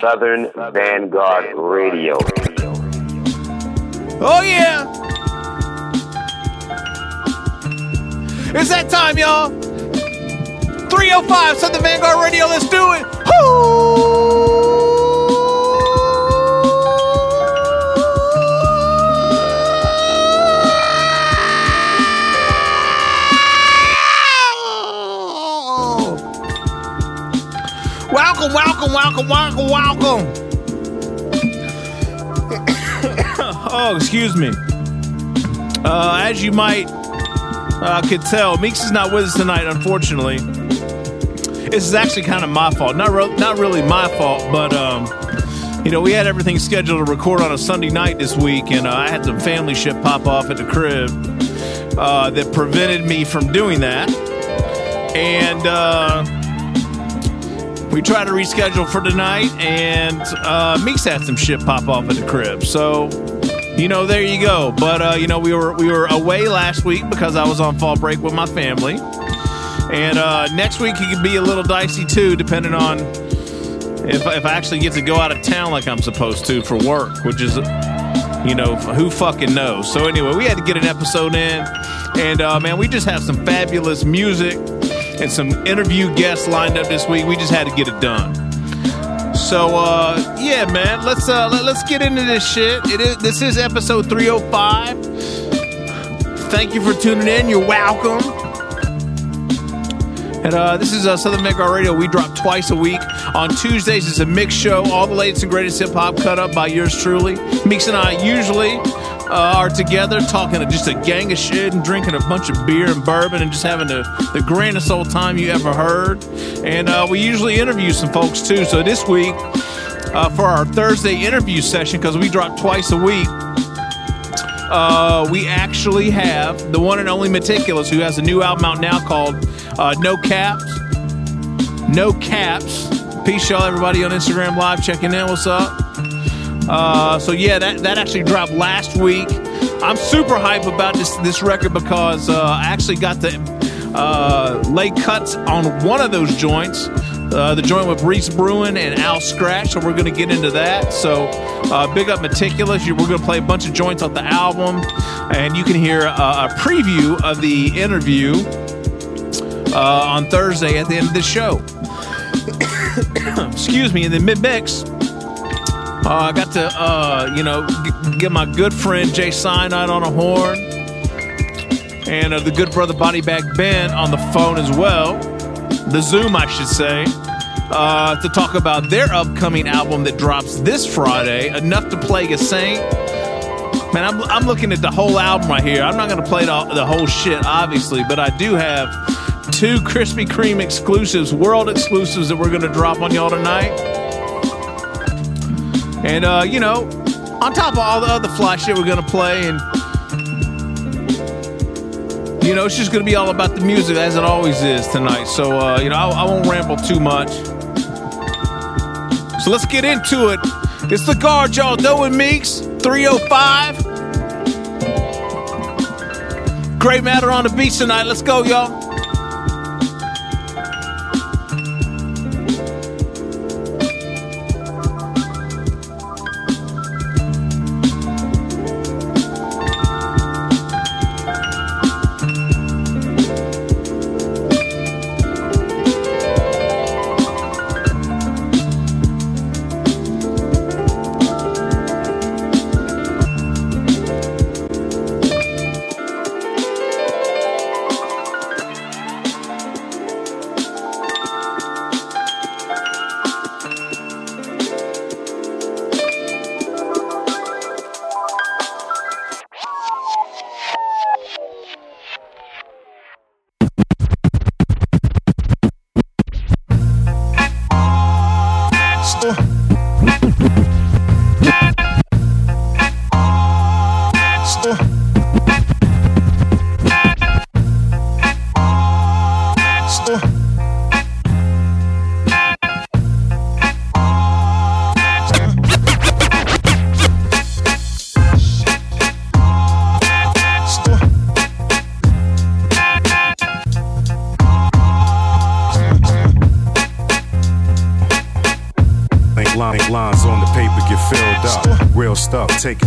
Southern Vanguard Radio. Oh, yeah. It's that time, y'all. 305 Southern Vanguard Radio. Let's do it. Welcome, welcome, welcome, welcome, welcome. oh, excuse me. Uh, as you might uh, could tell, Meeks is not with us tonight, unfortunately. This is actually kind of my fault. Not, re- not really my fault, but um, you know, we had everything scheduled to record on a Sunday night this week, and uh, I had some family shit pop off at the crib uh, that prevented me from doing that. And uh, we tried to reschedule for tonight, and uh, Meeks had some shit pop off at the crib. So, you know, there you go. But uh, you know, we were we were away last week because I was on fall break with my family, and uh, next week it could be a little dicey too, depending on if if I actually get to go out of town like I'm supposed to for work, which is. You know who fucking knows. So anyway, we had to get an episode in, and uh, man, we just have some fabulous music and some interview guests lined up this week. We just had to get it done. So uh, yeah, man, let's uh, let, us get into this shit. It is this is episode 305. Thank you for tuning in. You're welcome. And uh, this is uh, Southern Vanguard Radio. We drop twice a week. On Tuesdays, it's a mix show. All the latest and greatest hip hop cut up by yours truly. Meeks and I usually uh, are together talking to just a gang of shit and drinking a bunch of beer and bourbon and just having the, the grandest old time you ever heard. And uh, we usually interview some folks too. So this week, uh, for our Thursday interview session, because we drop twice a week, uh, we actually have the one and only Meticulous, who has a new album out now called uh, No Caps. No Caps. Peace, y'all, everybody on Instagram Live checking in. What's up? Uh, so yeah, that, that actually dropped last week. I'm super hype about this this record because uh, I actually got to uh, lay cuts on one of those joints. Uh, the joint with Breeze Brewin and Al Skratch, so we're going to get into that. So, uh, big up Meticulous. We're going to play a bunch of joints off the album, and you can hear uh, a preview of the interview on Thursday at the end of the show. Excuse me, in the mid mix. Uh, I got to, uh, you know, g- get my good friend Jay Cyanide on a horn, and uh, the good brother Body Bag Ben on the phone as well, the Zoom, I should say, uh, to talk about their upcoming album that drops this Friday, Enough to Plague a Saint. Man, I'm, I'm looking at the whole album right here. I'm not going to play the, the whole shit, obviously, but I do have two Krispy Kreme exclusives, world exclusives that we're going to drop on y'all tonight. And, uh, you know, on top of all the other fly shit we're going to play, and, you know, it's just going to be all about the music as it always is tonight. So, uh, you know, I, I won't ramble too much. So let's get into it. It's the guard, y'all. Doe and Meeks, 305. Great matter on the beach tonight. Let's go, y'all.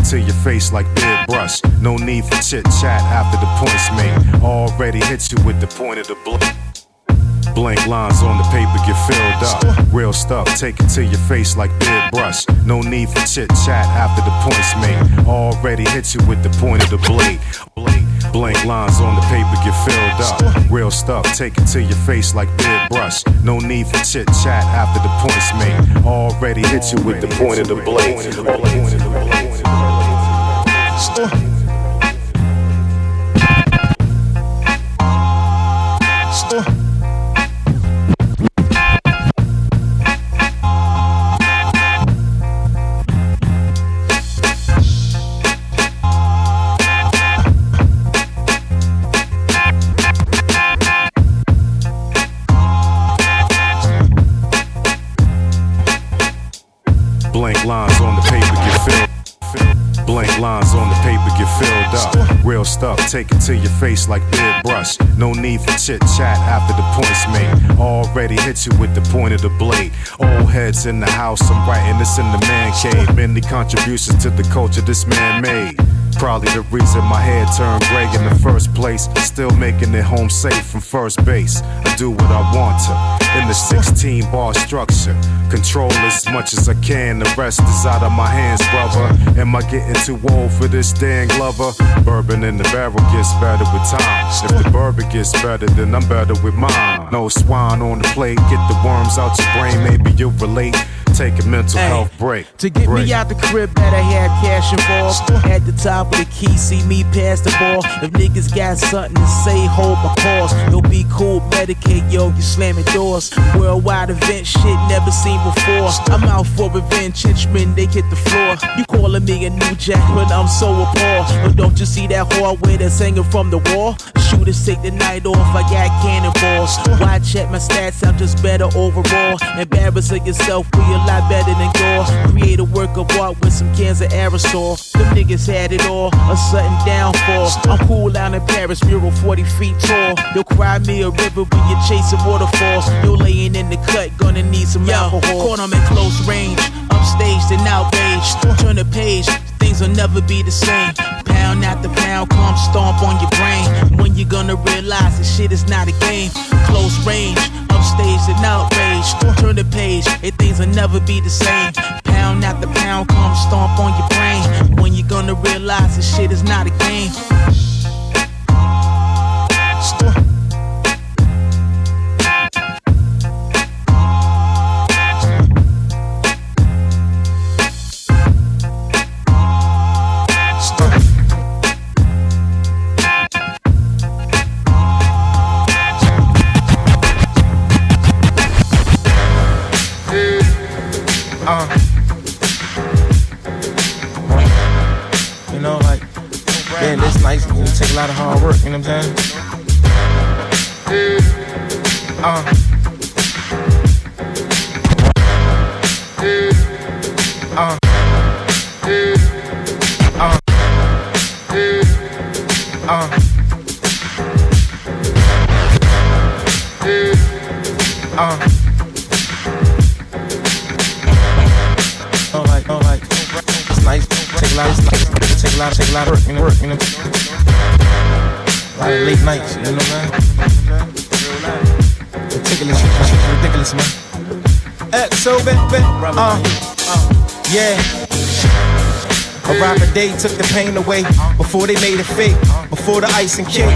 To your face like beard brush. No need for chit chat after the points made. Already hit you with the point of the blow. Blank lines on the paper get filled up. Real stuff, take it to your face like beard brush. No need for chit chat after the points made. Already hit you with the point of the blade. blade. Blank lines on the paper get filled up. Real stuff, take it to your face like beard brush. No need for chit chat after the points made. Already hit you with the point of the blade. To your face like beard brush. No need for chit chat after the points made. Already hit you with the point of the blade. Old heads in the house, I'm writing this in the man cave. Many contributions to the culture this man made. Probably the reason my head turned gray in the first place. Still making it home safe from first base. I do what I want to in the 16 bar structure. Control as much as I can, the rest is out of my hands, brother. Am I getting too old for this dang lover? Bourbon in the barrel gets better with time. If the bourbon gets better, then I'm better with mine. No swine on the plate, get the worms out your brain, maybe you'll relate take a mental Ay, health break. To get break. me out the crib, better have cash involved. At the top of the key, see me pass the ball. If niggas got something to say, hold my calls. You'll be cool, medicate, yo, you slamming doors. Worldwide event, shit never seen before. I'm out for revenge, henchmen, they hit the floor. You calling me a new jack, but I'm so appalled. But don't you see that hallway that's hanging from the wall? Shooters take the night off, I got cannonballs. Why check my stats? I'm just better overall. Embarrassing yourself, we a lot better than gore. Create a work of art with some cans of aerosol. Them niggas had it all, a sudden downfall. I'm cool out in Paris, mural 40 feet tall. You'll cry me a river when you're chasing waterfalls. You're laying in the cut, gonna need some alcohol. Caught 'em in close range, upstaged and outraged. Turn the page, things will never be the same. Pound after pound, come stomp on your brain. When you gonna realize this shit is not a game? Close range, upstaged and outraged. Turn the page, and things will never be the same. Pound after pound, come stomp on your brain. When you gonna realize this shit is not a game? Uh. Take a lot of hard work. You know what I'm saying? Uh. Uh. Uh. Uh. Uh. Take a lot of work, you know, work, you know. A lot of late nights, you know what I'm saying? Ridiculous, ridiculous, man. Bit, bit, uh, yeah. A rapper day took the pain away before they made it fake. Before the ice and kick.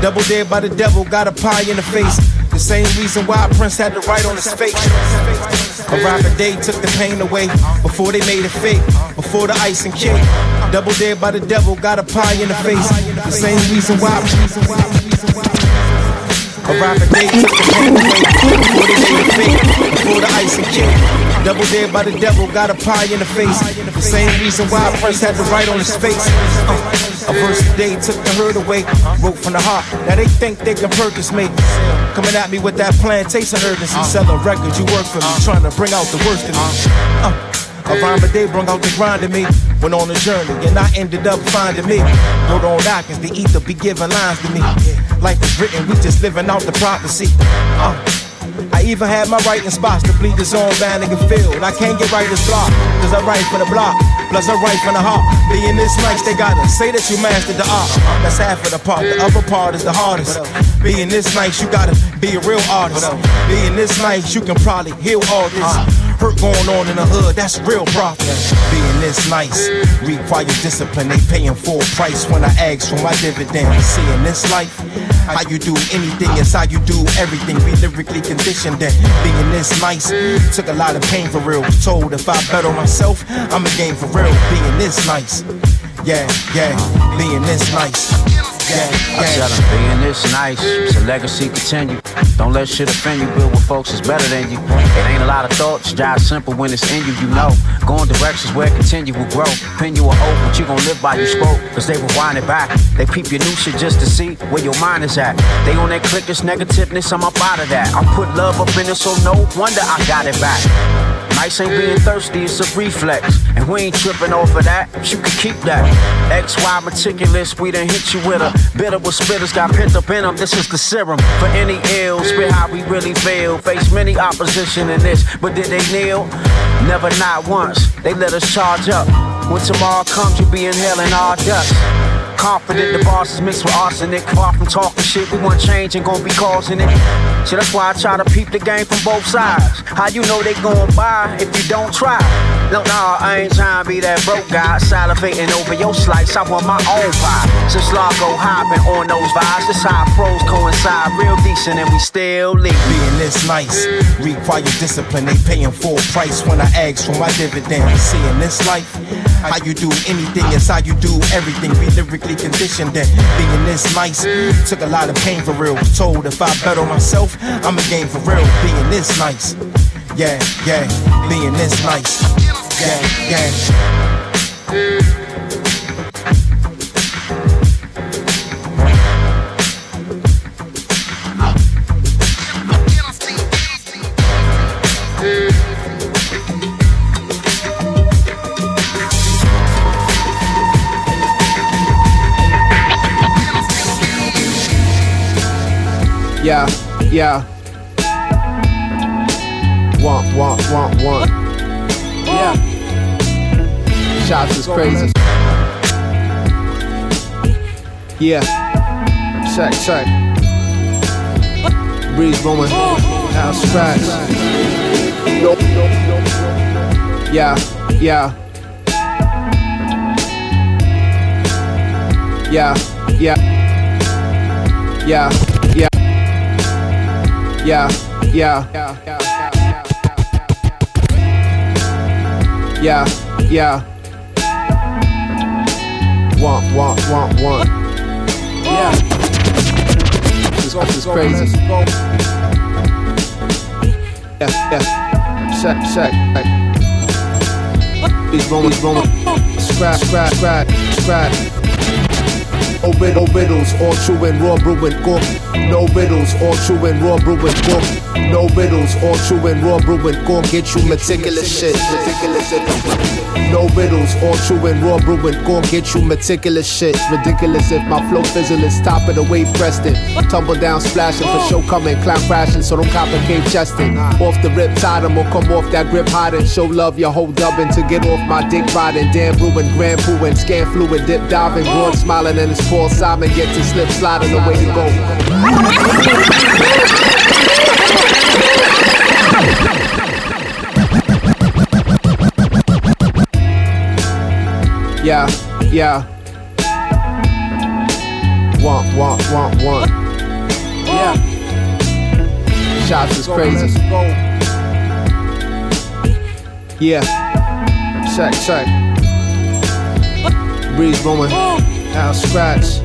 Double dead by the devil, got a pie in the face. The same reason why Prince had to write on his face. A rapper day took the pain away before they made it fake. Before the ice and kick. Double dead by the devil, got a pie in the face. The same reason why. A rapper day took the pain away before they made it fake. Before the ice and kick. Double dead by the devil, got a pie in the face. The same reason why Prince had to write on his face. Uh, a verse a day took the hurt away. Wrote from the heart. Now they think they can purchase me. Coming at me with that plantation urgency. Selling records, you work for me. Trying to bring out the worst in me. Uh, a rhyme a day brought out the grind in me. Went on a journey and I ended up finding me. Wrote on Atkins, the ether be giving lines to me. Life is written, we just living out the prophecy. Uh, I even had my writing spots to bleed the song Banning and Field. I can't get writer's block, cause I write for the block. Plus I write from the heart. Being this nice, they gotta say that you mastered the art. That's half of the part. The other part is the hardest. Being this nice, you gotta be a real artist. Being this nice, you can probably heal all this hurt going on in the hood, that's real profit. Being this nice require discipline. They paying full price when I ask for my dividend. Seeing this life, how you do anything is how you do everything. Be lyrically conditioned that being this nice took a lot of pain for real. Told if I bet on myself, I'm a game for real. Being this nice, yeah, yeah, being this nice. I tell them being this nice, it's a legacy continue. Don't let shit offend you, build with folks is better than you. It ain't a lot of thoughts, job simple when it's in you, you know. Going directions where it continue will grow. Pin you a oath, but you gon' live by you spoke. Cause they rewind it back. They peep your new shit just to see where your mind is at. They on that click, clickers, negativeness, I'm up out of that. I put love up in it, so no wonder I got it back. Nice ain't being thirsty, it's a reflex. And we ain't tripping off of that, you can keep that. XY meticulous, we done hit you with a bitter with spitters, got pent up in them. This is the serum for any ill. Spit how we really feel. Face many opposition in this, but did they kneel? Never, not once. They let us charge up. When tomorrow comes, you'll be inhaling our dust. Confident the boss is mixed with arsenic. Far from talking shit, we want change and gonna be causing it. So that's why I try to peep the game from both sides. How you know they gon' buy if you don't try? No, no, I ain't trying to be that broke guy salivating over your slice. I want my own vibe. Since Largo hopping on those vibes, this how pros coincide real decent and we still leave. Being this nice require discipline. They paying full price when I ask for my dividend. Seeing this life, how you do anything is how you do everything. Be conditioned that being this nice took a lot of pain for real. Told if I bet on myself, I'm a game for real. Being this nice, yeah, yeah. Being this nice, yeah, yeah. Yeah, yeah. Want, want, want, want. Yeah. Shots is crazy. Yeah. Check, check. Breeze blowing. House scratch. Yeah, yeah. Yeah, yeah. Yeah. Yeah, yeah, yeah, yeah. Want, want, want, want. Yeah. This, this is crazy. Yeah, yeah. Check, check. Rolling, he's rolling. Scratch, scratch, scratch, scratch. No riddle, riddles, all true and raw brewing gork. No riddles, all true and raw brewing gork. No riddles, all true and raw brewing gork. Get you meticulous shit. No riddles, all true and raw brewing gork. Get you meticulous shit. Ridiculous if my flow fizzle is top of the wave Preston. Tumble down, splashing for show coming, clown crashing, so don't complicate chesting. Off the rip, tied or come off that grip hiding. Show love your whole dubbing to get off my dick riding. Damn brewing, grand pooing, scan fluid, dip diving, broad smiling, and it's Paul Simon get to slip sliding the way to go. Yeah, yeah. Want, want, want, want. Yeah. Shots is crazy. Yeah. Check, check. Breeze blowing. House scratch.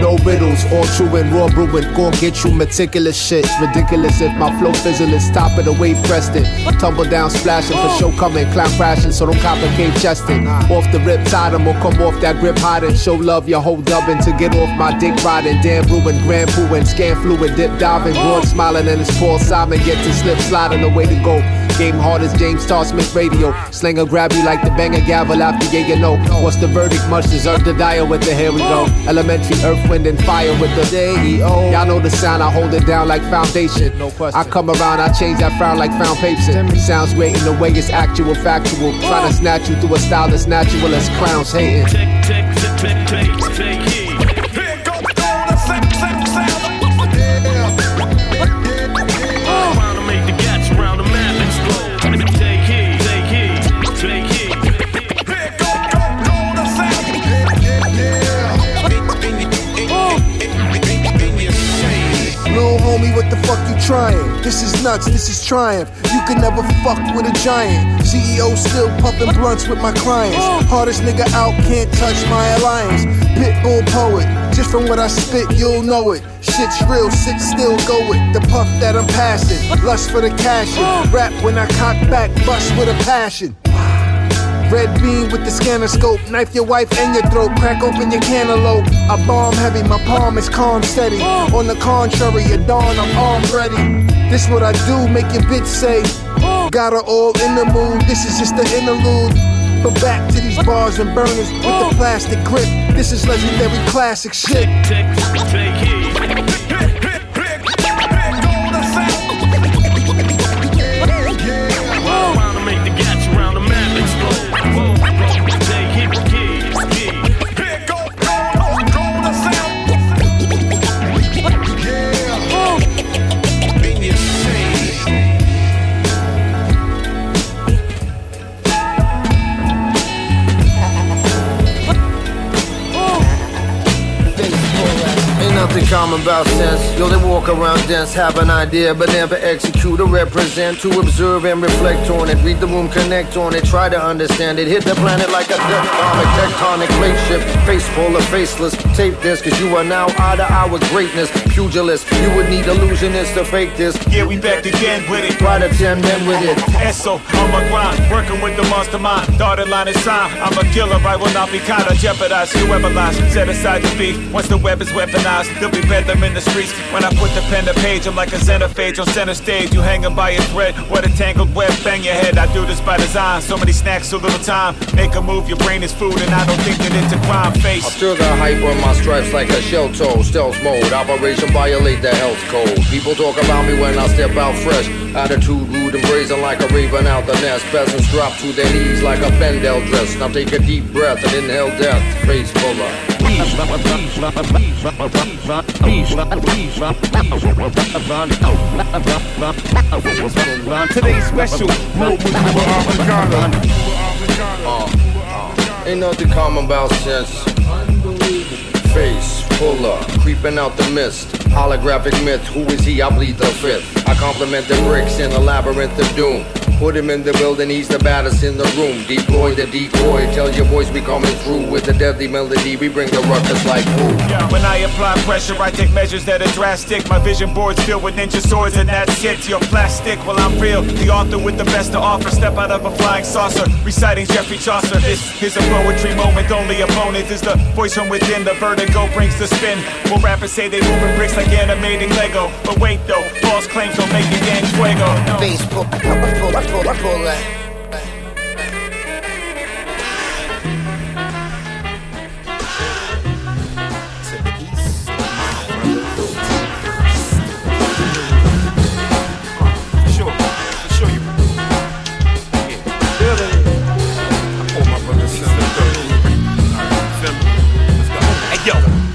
No riddles, all true and raw brewing. Gon' get you meticulous shit. Ridiculous if my flow fizzle is top of the wave Preston. Tumble down, splashing for show coming, clown crashing, so don't complicate chesting. Off the rip, tied or come off that grip hiding. Show love your whole dubbing to get off my dick riding. Damn brewing, grand pooing, scan fluid, dip diving, broad smiling, and it's Paul Simon. Get to slip sliding the way to go. Game hard as James Todd Smith radio. Slinger grab you like the banger gavel after yeah, you know. What's the verdict? Much deserved to die with the here we go. Elementary earth, wind, and fire with the day. Y'all know the sound, I hold it down like foundation. No question. I come around, I change that frown like found papes. Sounds great in the way it's actual, factual. Trying to snatch you through a style that's natural as clowns hating. Take, take, take, take, take, take. Trying. This is nuts, this is triumph. You can never fuck with a giant. CEO still puffing blunts with my clients. Hardest nigga out, can't touch my alliance. Pitbull poet, just from what I spit, you'll know it. Shit's real, sit still, go with the puff that I'm passing. Lust for the cash, rap when I cock back, bust with a passion. Red beam with the scanner scope. Knife your wife and your throat. Crack open your cantaloupe. I bomb heavy, my palm is calm steady. On the contrary, at dawn, I'm armed ready. This what I do, make your bitch say. Got her all in the mood. This is just the interlude. But back to these bars and burners with the plastic grip. This is legendary classic shit. Take, take, take common about sense. Yo, they walk around dense, have an idea, but never execute or represent. To observe and reflect on it, read the room, connect on it, try to understand it. Hit the planet like a tectonic, tectonic plate shift. Face full of faceless. Tape this, cause you are now out of our greatness. Pugilist, you would need illusionists to fake this. Yeah, we back again with it. Try to 10 men with it. Esso, on my grind, working with the mastermind. Dotted line is signed. I'm a killer, I will not be kind of jeopardize whoever lies. Set aside the beef. Once the web is weaponized, They'll be bedlam in the streets. When I put the pen to page, I'm like a xenophage on center stage. You hanging by a thread, what a tangled web, bang your head. I do this by design. So many snacks, so little time. Make a move, your brain is food, and I don't think that it's a crime face. I feel the hype on my stripes like a shell toe. Stealth mode, operation violate the health code. People talk about me when I step out fresh. Attitude rude and brazen like a raven out the nest. Peasants drop to their knees like a Bendel dress. Now take a deep breath and inhale death. Face full of. Today's special, uh, Ain't nothing common about sense. Face full of, creeping out the mist. Holographic myth, who is he? I bleed the fifth. I compliment the bricks in a labyrinth of doom. Put him in the building, he's the baddest in the room. Deploy the decoy, tell your boys we coming through with the deadly melody. We bring the ruckus like who? When I apply pressure, I take measures that are drastic. My vision board's filled with ninja swords, and that's it. You're plastic, well I'm real. The author with the best to offer. Step out of a flying saucer, reciting Geoffrey Chaucer. This is a poetry moment. Only opponent is the voice from within. The vertigo brings the spin. Well, rappers say they moving bricks like animating Lego, but wait though, false claims don't make it gang fuego. No. Face pull, pull, pull, pull, pull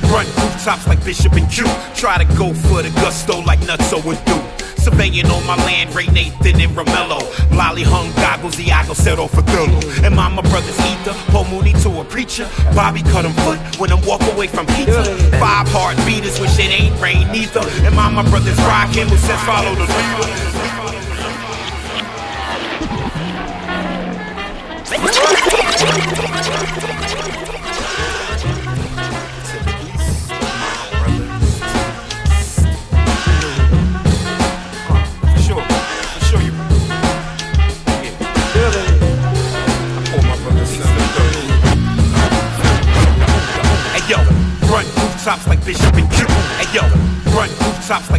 Run rooftops like Bishop and Q. Try to go for the gusto like Nutso would do. Surveying on my land, Ray Nathan and Romello. Lolly hung goggles, Iago settle for Thillo. And Mama brothers Ether, Paul Mooney to a preacher. Bobby cut him foot when I'm walk away from pizza. Five hard beaters, which it ain't rain neither. And Mama brothers rock him who says follow the leader.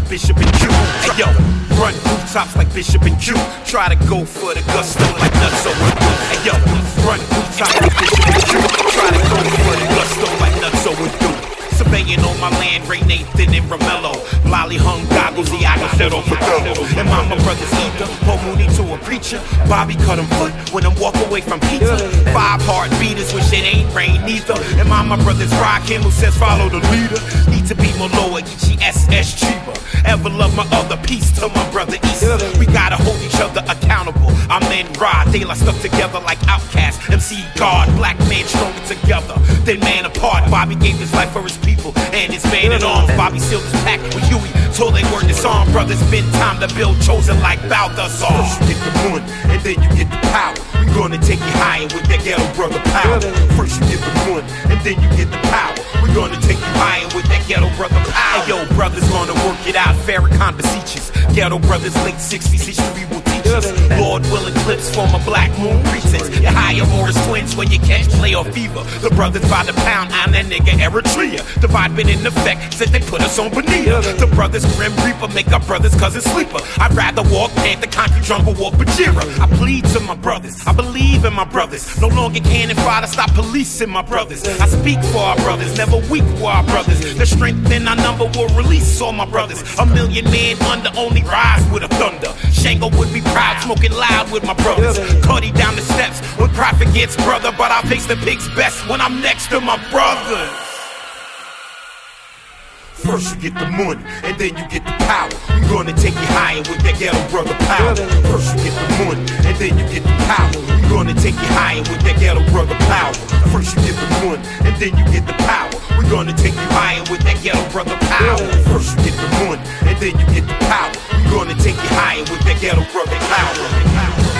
Bishop and Q. Hey yo, run rooftops like Bishop and Q. Q. Try to go for the gusto like Nutso and do. Hey yo, run rooftops like Bishop and Q. Try to go for the gusto like Nutso and do. Surveying on my land, Ray Nathan and Romello. Lolly hung goggles, Iago set off a thorough. And Mama brothers either. Paul Mooney to a preacher. Bobby cut him foot when I'm walk away from pizza. Five hard beaters, which it ain't rain neither. And Mama brothers rock him who says follow the leader. Need to be more lower, SS Chiba. Ever love my other piece to my brother Easter. We gotta hold each other accountable. I'm in Rod, they like stuck together like outcasts. MC God, black man stronger together than man apart. Bobby gave his life for his people and his man at arms. Bobby sealed his pact with Huey, told they word this arm. Brothers, been time to build chosen like Balthazar. First you get the moon, and then you get the power. We gonna take you higher with that ghetto brother power. First you get the moon, and then you get the power. We gonna take you higher with that ghetto brother power. Hey, yo, brothers gonna work it out. Farrakhan beseeches. Ghetto brothers, late 60s, history Lord will eclipse form a black moon pretense. You hire Morris twins when you catch playoff fever. The brothers by the pound, I'm that nigga Eritrea. The Divide been in effect since they put us on Bonita. The brothers Grim Reaper make our brothers cousin sleeper. I'd rather walk Panther, concrete jungle, walk Bajira. I plead to my brothers. I believe in my brothers. No longer can and fire to stop policing my brothers. I speak for our brothers, never weak for our brothers. The strength in our number will release all my brothers. A million men under only rise with a thunder. Shango would be proud, smoking loud with my brothers. Cuddy down the steps when profit gets brother, but I face the pigs best when I'm next to my brothers. First you get the money, and then you get the power. We gonna take you higher with that ghetto brother power. First you get the money, and then you get the power. We gonna take you higher with that ghetto brother power. First you get the money, and then you get the power. We gonna take you higher with that ghetto brother power. First you get the money, and then you get the power. We gonna take you higher with that ghetto brother power.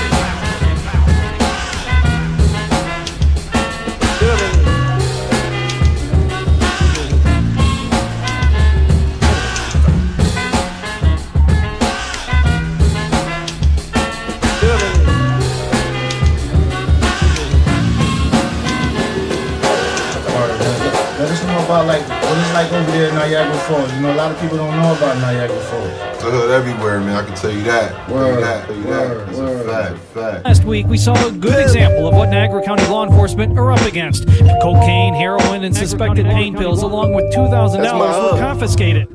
About like what it's like over there in Niagara Falls. You know, a lot of people don't know about Niagara Falls. It's a hood everywhere, man. I can tell you that. Tell you Word, that. Tell you that. That's a fact. Fact. Last week, we saw a good example of what Niagara County law enforcement are up against. Cocaine, heroin, and suspected pain pills, along with $2,000 That's were uh, confiscated.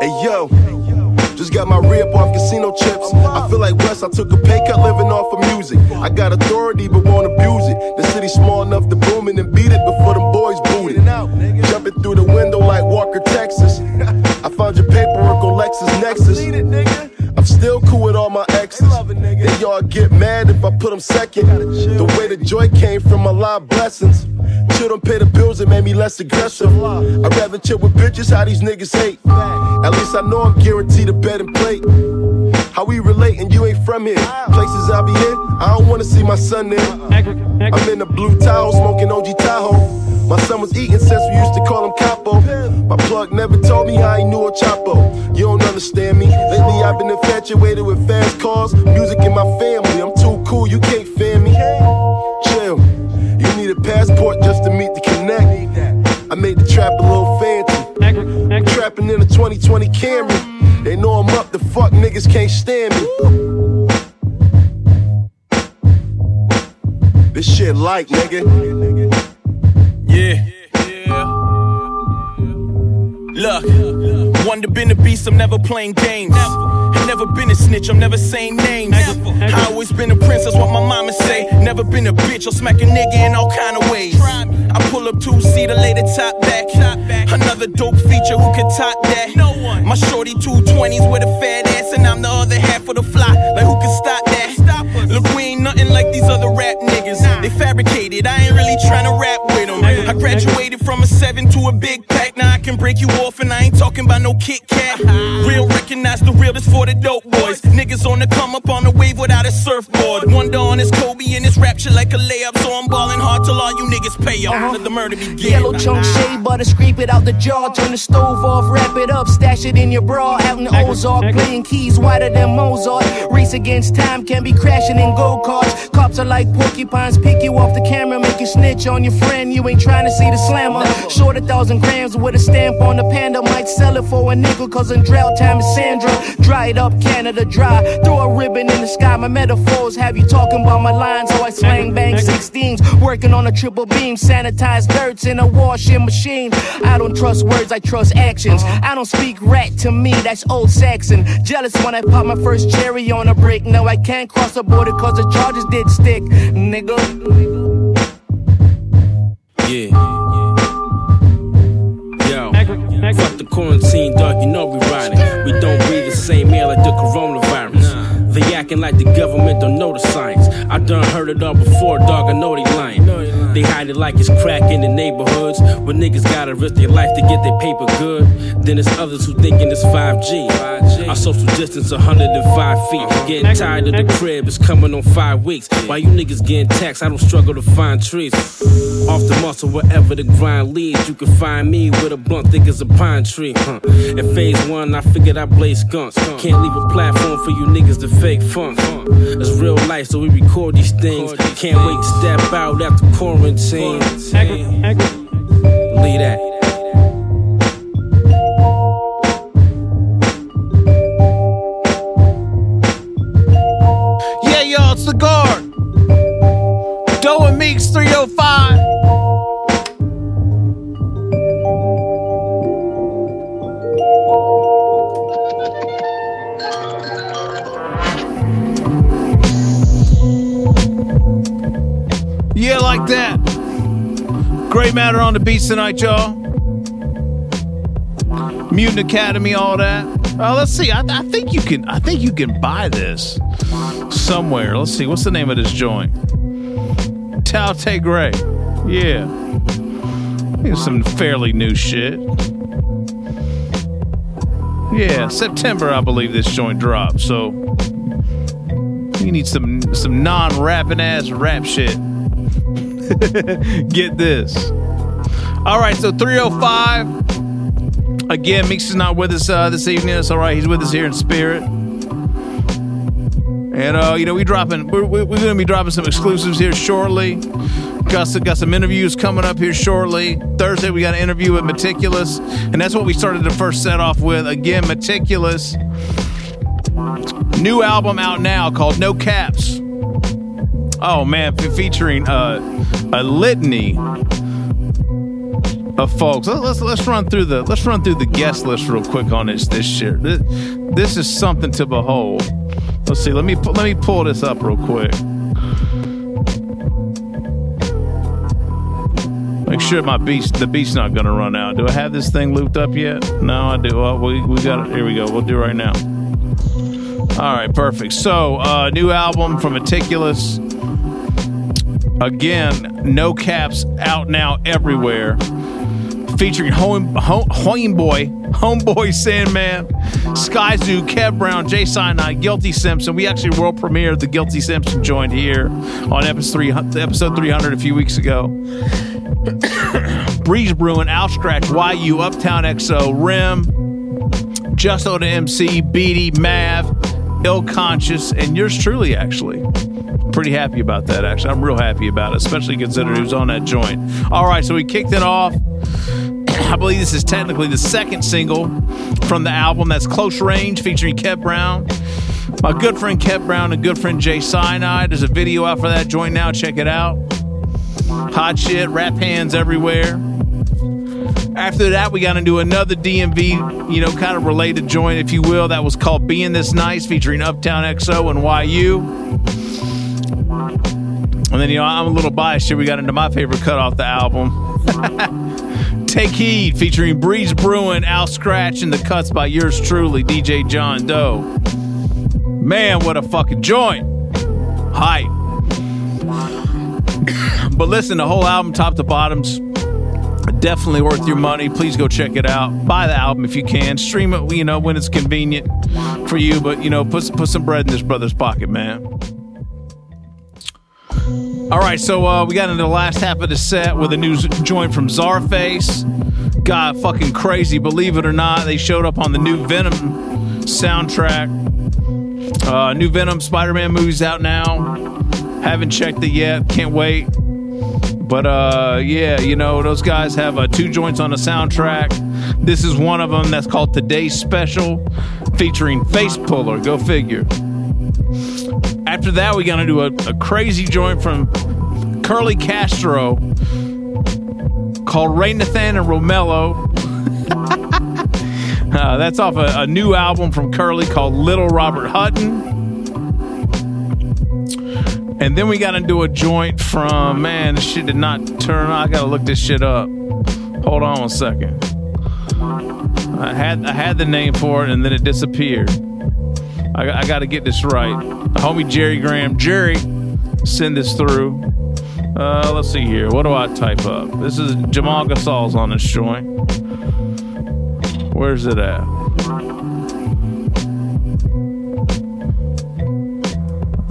Hey yo, just got my rip off casino chips. I feel like West, I took a pay cut living off of music. I got authority but won't abuse it. The city's small enough to boom it mad I put them second. The way joy came from a lot of blessings. Chill don't pay the bills, it made me less aggressive. I'd rather chill with bitches, how these niggas hate. At least I know I'm guaranteed a bed and plate. How we relate and you ain't from here. Places I be in, I don't wanna see my son there. I'm in the blue towel, smoking OG Tahoe. My son was eating since we used to call him Capo. My plug never told me how he knew a Chapo. You don't understand me. Lately I've been infatuated with fast cars, music in my family. I'm too cool, you can't fan me. Chill. You need a passport just to meet the connect. I made the trap a little fancy. Trapping in a 2020 Camry. They know I'm up, the fuck niggas can't stand me. This shit like, nigga. Yeah. yeah. Look, wonder been a beast, I'm never playing games. Ain't never been a snitch, I'm never saying names. Never. I always been a prince, that's what my mama say. Never been a bitch, I'll smack a nigga in all kind of ways. I pull up two seater, lay the top back. Another dope feature who could top that. No one. My shorty 220s with a fat ass, and I'm the other half of the fly. Like who can stop that? Look, we ain't nothing like these other rap niggas. They fabricated, I ain't really trying to rap with them. I graduated from a seven to a big pack. Now I can break you off, and I ain't talking about no Kit Kat. Real recognize the real is for the dope boys. Niggas on the come up on the wave without a surfboard. Wonder on his Kobe and his rap shit like a layup. So I'm balling hard till all you niggas pay up. Uh-huh. Let the murder begin. Yellow chunk shea butter, scrape it out the jar, turn the stove off, wrap it up, stash it in your bra. Out in the Ozark, playing keys wider than Mozart. Race against time can be crashing in go karts. Cops are like porcupines, pick you off the camera, make you snitch on your friend. You ain't trying to see the slammer. Short a thousand grams with a stamp on the panda, might sell it for a nickel, cause in drought time is Sandra. Dried up Canada dry. Throw a ribbon in the sky. My metaphors have you talking about my lines. So I slang bang 16s. Working on a triple beam. Sanitized dirts in a washing machine. I don't trust words, I trust actions. Uh-huh. I don't speak rat to me, that's old Saxon. Jealous when I pop my first cherry on a brick. No, I can't cross the border cause the charges did stick. Nigga. Yeah. Yo, fuck the quarantine, dog. You know we riding. We don't breathe the same air like the coronavirus. They acting like the government don't know the science. I done heard it all before, dog. I know they lying. They hide it like it's crack in the neighborhoods. When niggas gotta risk their life to get their paper good. Then there's others who thinking it's 5G. Our social distance 105 feet. Getting tired of the crib, it's coming on five weeks. While you niggas getting taxed, I don't struggle to find trees. Off the muscle, wherever the grind leads, you can find me with a blunt thick as a pine tree. Huh. In phase one, I figured I blaze skunks. Can't leave a platform for you niggas to fake funk. It's real life, so we record these things. Can't wait to step out after quarantine. Leave that. Yeah, y'all, it's the guard. Yeah, like that. Great matter on the beats tonight, y'all. Mutant Academy, all that. Uh, let's see. I, I think you can. I think you can buy this somewhere. Let's see. What's the name of this joint? Tao Te Gray. Yeah. It's some fairly new shit. Yeah, September, I believe this joint dropped. So you need some some non-rapping ass rap shit. Get this. All right, so 305. Again, Meeks is not with us uh, this evening. That's all right. He's with us here in spirit. And uh, you know, we dropping. We're, we're going to be dropping some exclusives here shortly. Got some, got some interviews coming up here shortly. Thursday, we got an interview with Meticulous, and that's what we started the first set off with. Again, Meticulous. New album out now called No Caps. Oh man, fe- featuring uh, a litany of folks. Let- Let's let's run through the let's run through the guest list real quick on this this shit. This, this is something to behold. Let's see. Let me let me pull this up real quick. Make sure my beast the beast's not gonna run out. Do I have this thing looped up yet? No, I do. Well, we we got it. Here we go. We'll do right now. All right, perfect. So, uh, new album from Meticulous. Again, no caps out now everywhere. Featuring Home, home, Homeboy, Homeboy Sandman, Skyzoo, Kev Brown, Jay Sinai, Guilty Simpson. We actually world premiered the Guilty Simpson joint here on episode, three, episode 300 a few weeks ago. Breeze Brewin, Al Skratch, YU, Uptown XO, Rim, Justo to MC, Beatty, Mav, Ill Conscious, and yours truly, actually. Pretty happy about that, actually. I'm real happy about it, especially considering who's on that joint. All right, so we kicked it off. I believe this is technically the second single from the album. That's Close Range featuring Kev Brown. My good friend Kev Brown and good friend Jay Sinai. There's a video out for that joint now. Check it out. Hot shit, rap hands everywhere. After that, we got into another DMV, you know, kind of related joint, if you will. That was called Being This Nice, featuring Uptown XO and YU. And then, you know, I'm a little biased here. We got into my favorite cut off the album. Take Heed, featuring Breeze Brewin, Al Skratch, and the cuts by yours truly, DJ John Doe. Man, what a fucking joint. Hype. But listen, the whole album, top to bottoms, definitely worth your money. Please go check it out. Buy the album if you can. Stream it, you know, when it's convenient for you. But you know, put put some bread in this brother's pocket, man. All right, so uh, we got into the last half of the set with a new joint from Czarface. God, fucking crazy. Believe it or not, they showed up on the new Venom soundtrack. Uh, new Venom Spider-Man movie's out now. Haven't checked it yet. Can't wait. But uh, yeah, you know those guys have uh, two joints on the soundtrack. This is one of them that's called Today's Special, featuring Face Puller. Go figure. After that, we're gonna do a, a crazy joint from Curly Castro called Ray Nathan and Romello. Uh, that's off a, a new album from Curly called Little Robert Hutton. And then we got to do a joint from man. This shit did not turn. on. I gotta look this shit up. Hold on a second. I had I had the name for it and then it disappeared. I, I got to get this right. The homie Jerry Graham, Jerry, send this through. Uh, let's see here. What do I type up? This is Jamal Gasol's on this joint. Where's it at?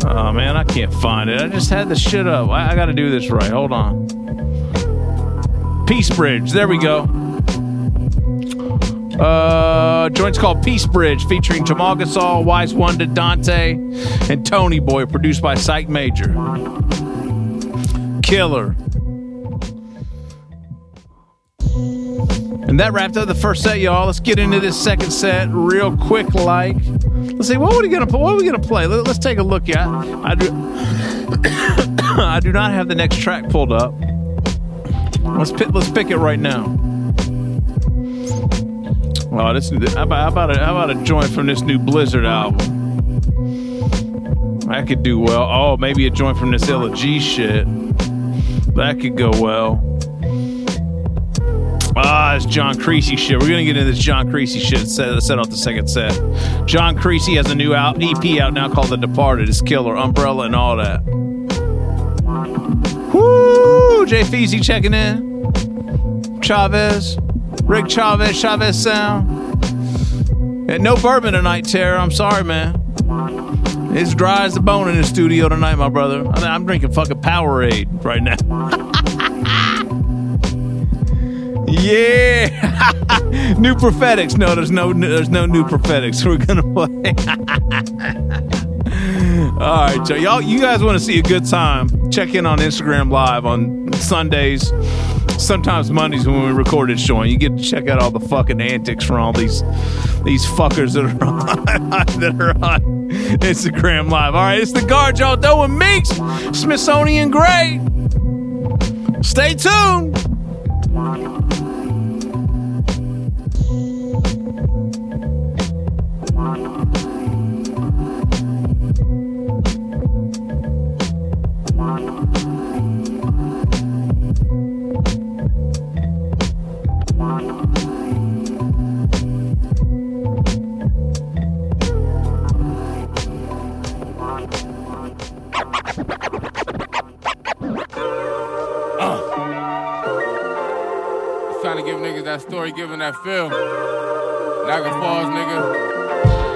Oh man, I can't find it. I just had the shit up. I, I got to do this right. Hold on. Peace Bridge. There we go. Uh, joint's called Peace Bridge, featuring Jamal Gasol, Wise Wonder, Dante, and Tony Boy, produced by Psych Major. Killer. And that wrapped up the first set, y'all. Let's get into this second set real quick, like. Let's see what are we gonna what are we gonna play. Let, us take a look at. I do. I do not have the next track pulled up. Let's pick, let's pick it right now. Oh, this how about how about a, how about a joint from this new Blizzard album? That could do well. Oh, maybe a joint from this Illa Ghee shit. That could go well. Ah, it's John Creasy shit. We're gonna get into this John Creasy shit. Set, set off the second set. John Creasy has a new out, EP out now called The Departed. It's killer, Umbrella, and all that. Woo! Jay Feezy checking in. Chavez, Rick Chavez, Chavez sound. And no bourbon tonight, Tara. I'm sorry, man. It's dry as a bone in the studio tonight, my brother. I- I'm drinking fucking Powerade right now. Yeah, new prophetics. No, there's no, there's no new prophetics. We're gonna play. All right, so y'all, you guys want to see a good time? Check in on Instagram Live on Sundays, sometimes Mondays when we record this show, and you get to check out all the fucking antics from all these these fuckers that are on, that are on Instagram Live. All right, it's the guard, y'all. Doing Meeks, Smithsonian Gray. Stay tuned. Giving that feel. Niagara Falls, nigga.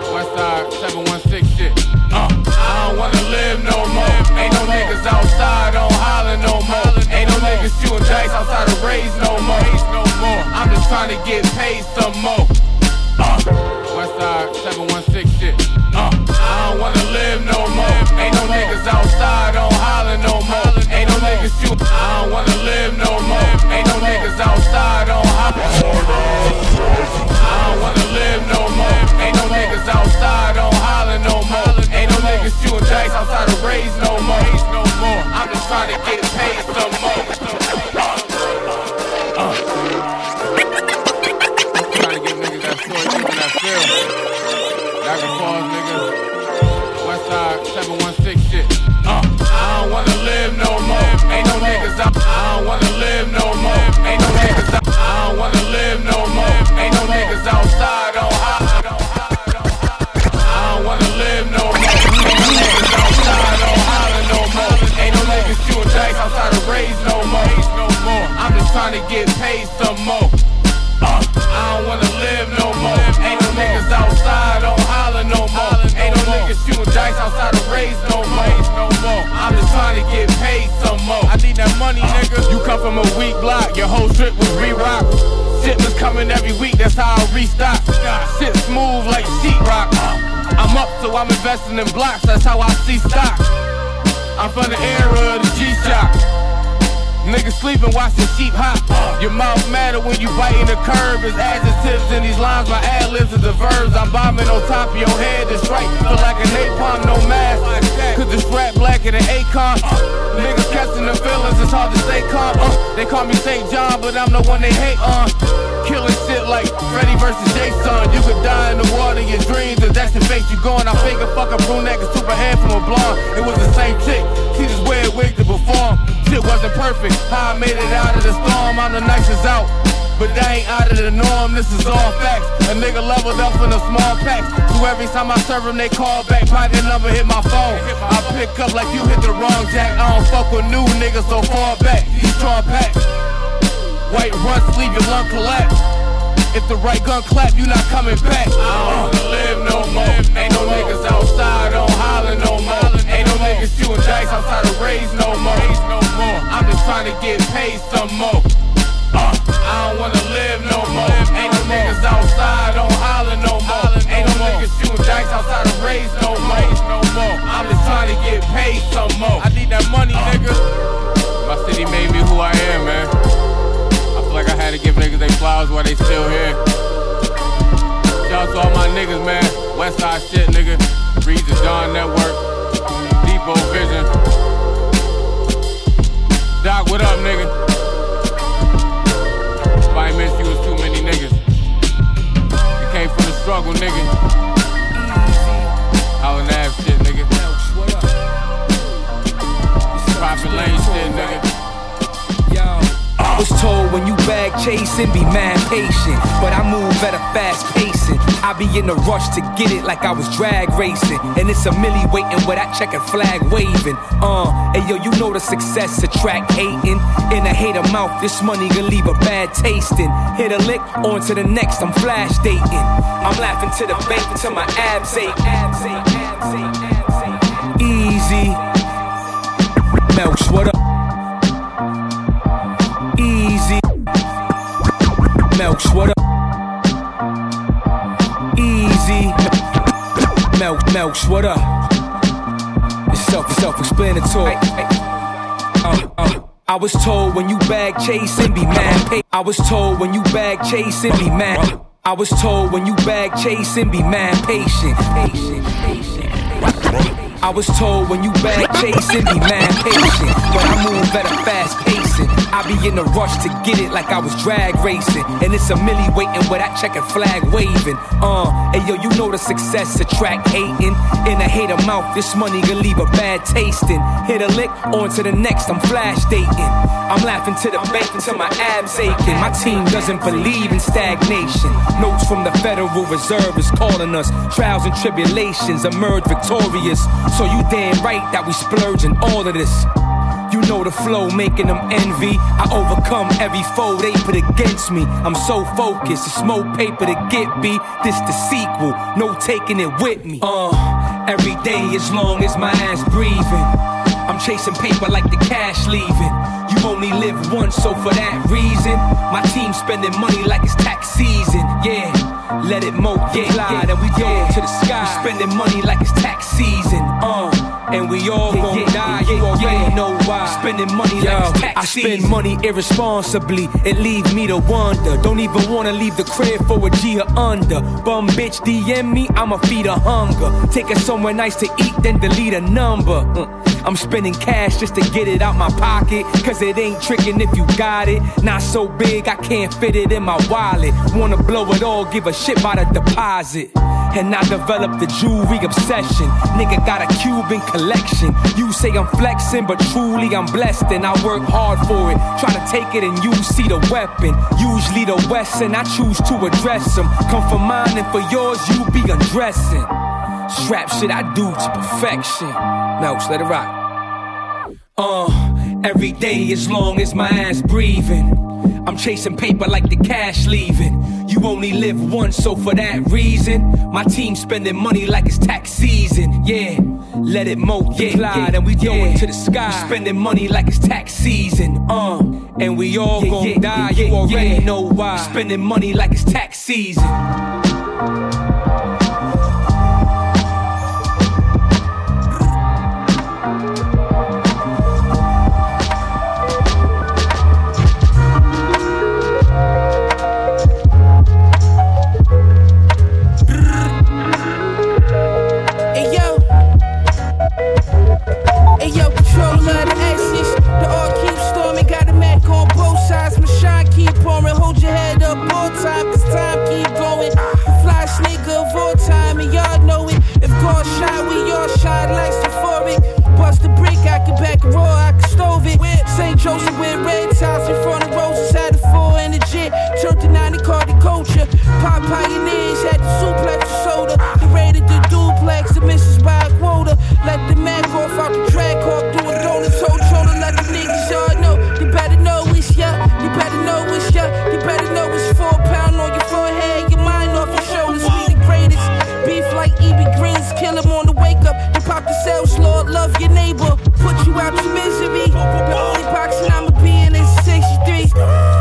West Side, 716 shit. Uh, I don't wanna live no more. Ain't no niggas outside on Holland no more. Ain't no niggas shooting dice outside of more. No more. I'm just trying to get paid some more. Uh, West Side, 716 shit. Uh, I don't wanna live no more. Ain't no niggas outside on Holland no more. Niggas shooting. I don't wanna live no more. Ain't no niggas outside on Holland. I don't wanna live no more. Ain't no niggas outside on Holland no more. Ain't no niggas shooting dice outside of Rays no more. I'm just trying to get paid some more. Uh. Trying to give niggas that story, giving that feel. Niagara Falls, nigga. West Side, 716 shit. Money, nigga. You come from a weak block, your whole trip was re-rock. Shipments coming every week, that's how I restock. Shit smooth like sheetrock. I'm up, so I'm investing in blocks, that's how I see stock. I'm from the era of the G-Shock. Niggas sleeping, watching sheep hop. Your mouth matter when you biting the curb. It's adjectives in these lines, my ad libs are the verbs. I'm bombing on top of your head. This right feel like a napalm, no mask. Cause the strap blacker than Akon. Niggas catching the feelings, it's hard to stay calm. Uh, they call me St. John, but I'm the one they hate on. Killing shit like Freddy versus Jason. You could die in the water, your dreams, if that's the face you going. I figure fuck a brunette, cause super hair from a blonde. It was the same chick. She just wear a wig to perform. Shit wasn't perfect. How I made it out of the storm, I'm the nicest out. But that ain't out of the norm, this is all facts. A nigga leveled up in a small pack. So every time I serve them, they call back. Private number hit my phone. I pick up like you hit the wrong jack. I don't fuck with new niggas, so fall back. These strong pack. White run, leave your lung collapse. If the right gun clap, you not coming back. I don't live no more. Ain't no niggas outside on Holland no more. Ain't no niggas shooting dice outside of raise no more. I'm just trying to get paid some more. Uh, I don't wanna live no more. Ain't no niggas outside on Holland no more. Ain't no niggas shooting dice outside of raise no more. I'm just trying to get paid some more. I need that money, nigga. My city made me who I am, man. I feel like I had to give niggas they flowers while they still here. Shout out to all my niggas, man. Westside shit, nigga. Read the Dawn Network. Depot Vision. Doc, what up, nigga? If I miss you, it's too many niggas. You came from the struggle, nigga. Holland Ave shit, nigga. Profit Lane shit, nigga. Was told when you bag chasing, be mad patient. But I move at a fast pacing. I be in a rush to get it like I was drag racing. And it's a millie waiting with that checkered flag waving. Uh, hey yo, you know the success attract hating. In a hater mouth, this money gonna leave a bad tasting. Hit a lick, on to the next, I'm flash dating. I'm laughing to the bank till my abs ache. Easy. Melks, what up? Melks, what up? Easy. Melk, Melks, what up? It's self, self-explanatory. Uh, uh. I was told when you bag chasing, be mad. pa- I was told when you bag chasing, be mad. I was told when you bag chasing, be mad patient. Patient, patient. I was told when you bag chasing, be mad patient. But I move at a fast pacing. I be in a rush to get it like I was drag racing. And it's a millie waiting with that checkered flag waving. Uh, hey yo, you know the success attract hating. In a hater mouth, this money gonna leave a bad tasting. Hit a lick, on to the next, I'm flash dating. I'm laughing to the bank until my abs aching. My team doesn't believe in stagnation. Notes from the Federal Reserve is calling us. Trials and tribulations emerge victorious. So you damn right that we splurging all of this. Know the flow, making them envy. I overcome every foe they put against me. I'm so focused, it's more paper to get me. This the sequel, no taking it with me. Uh, every day as long as my ass breathing. I'm chasing paper like the cash leaving. You only live once, so for that reason, my team spending money like it's tax season. Yeah, let it multiply, and we go to the sky. We spending money like it's tax season. Uh, and we all gon' die. you already know why. Spending money like it's tax I spend money irresponsibly. It leaves me to wonder. Don't even wanna leave the crib for a G or under. Bum bitch DM me, I'ma feed her hunger. Take her somewhere nice to eat, then delete a number. Uh, I'm spending cash just to get it out my pocket. Cause it ain't tricking if you got it. Not so big, I can't fit it in my wallet. Wanna blow it all, give a shit about the deposit. And I developed the jewelry obsession. Nigga got a Cuban collection. You say I'm flexing, but truly I'm blessed and I work hard for it. Try to take it and you see the weapon. Usually the West, and I choose to address them. Come for mine and for yours, you be undressing. Strap shit I do to perfection. Now, let it rock. Uh, every day as long as my ass breathing. I'm chasing paper like the cash leaving. You only live once, so for that reason, my team spending money like it's tax season. Yeah, let it multiply, and we going to the sky. Spending money like it's tax season. Uh, and we all gon' die. you already know why. Spending money like it's tax season. nigga full time, cause time keep going. Flash nigga of all time, and y'all know it. If God shine, we all shine like Sephoric. Bust the brick, I can back and roll, I can stove it. St. Joseph with red ties, in front of roses, had a four and a jet. Turned the 90 car the culture. Pop pioneers had the suplex of soda. They raided the duplex, the Mrs. by a quota. Let the man off out the track, off, do a donut, so let the niggas show. Love your neighbor, put you out your misery. The only boxing I'ma be in is 63.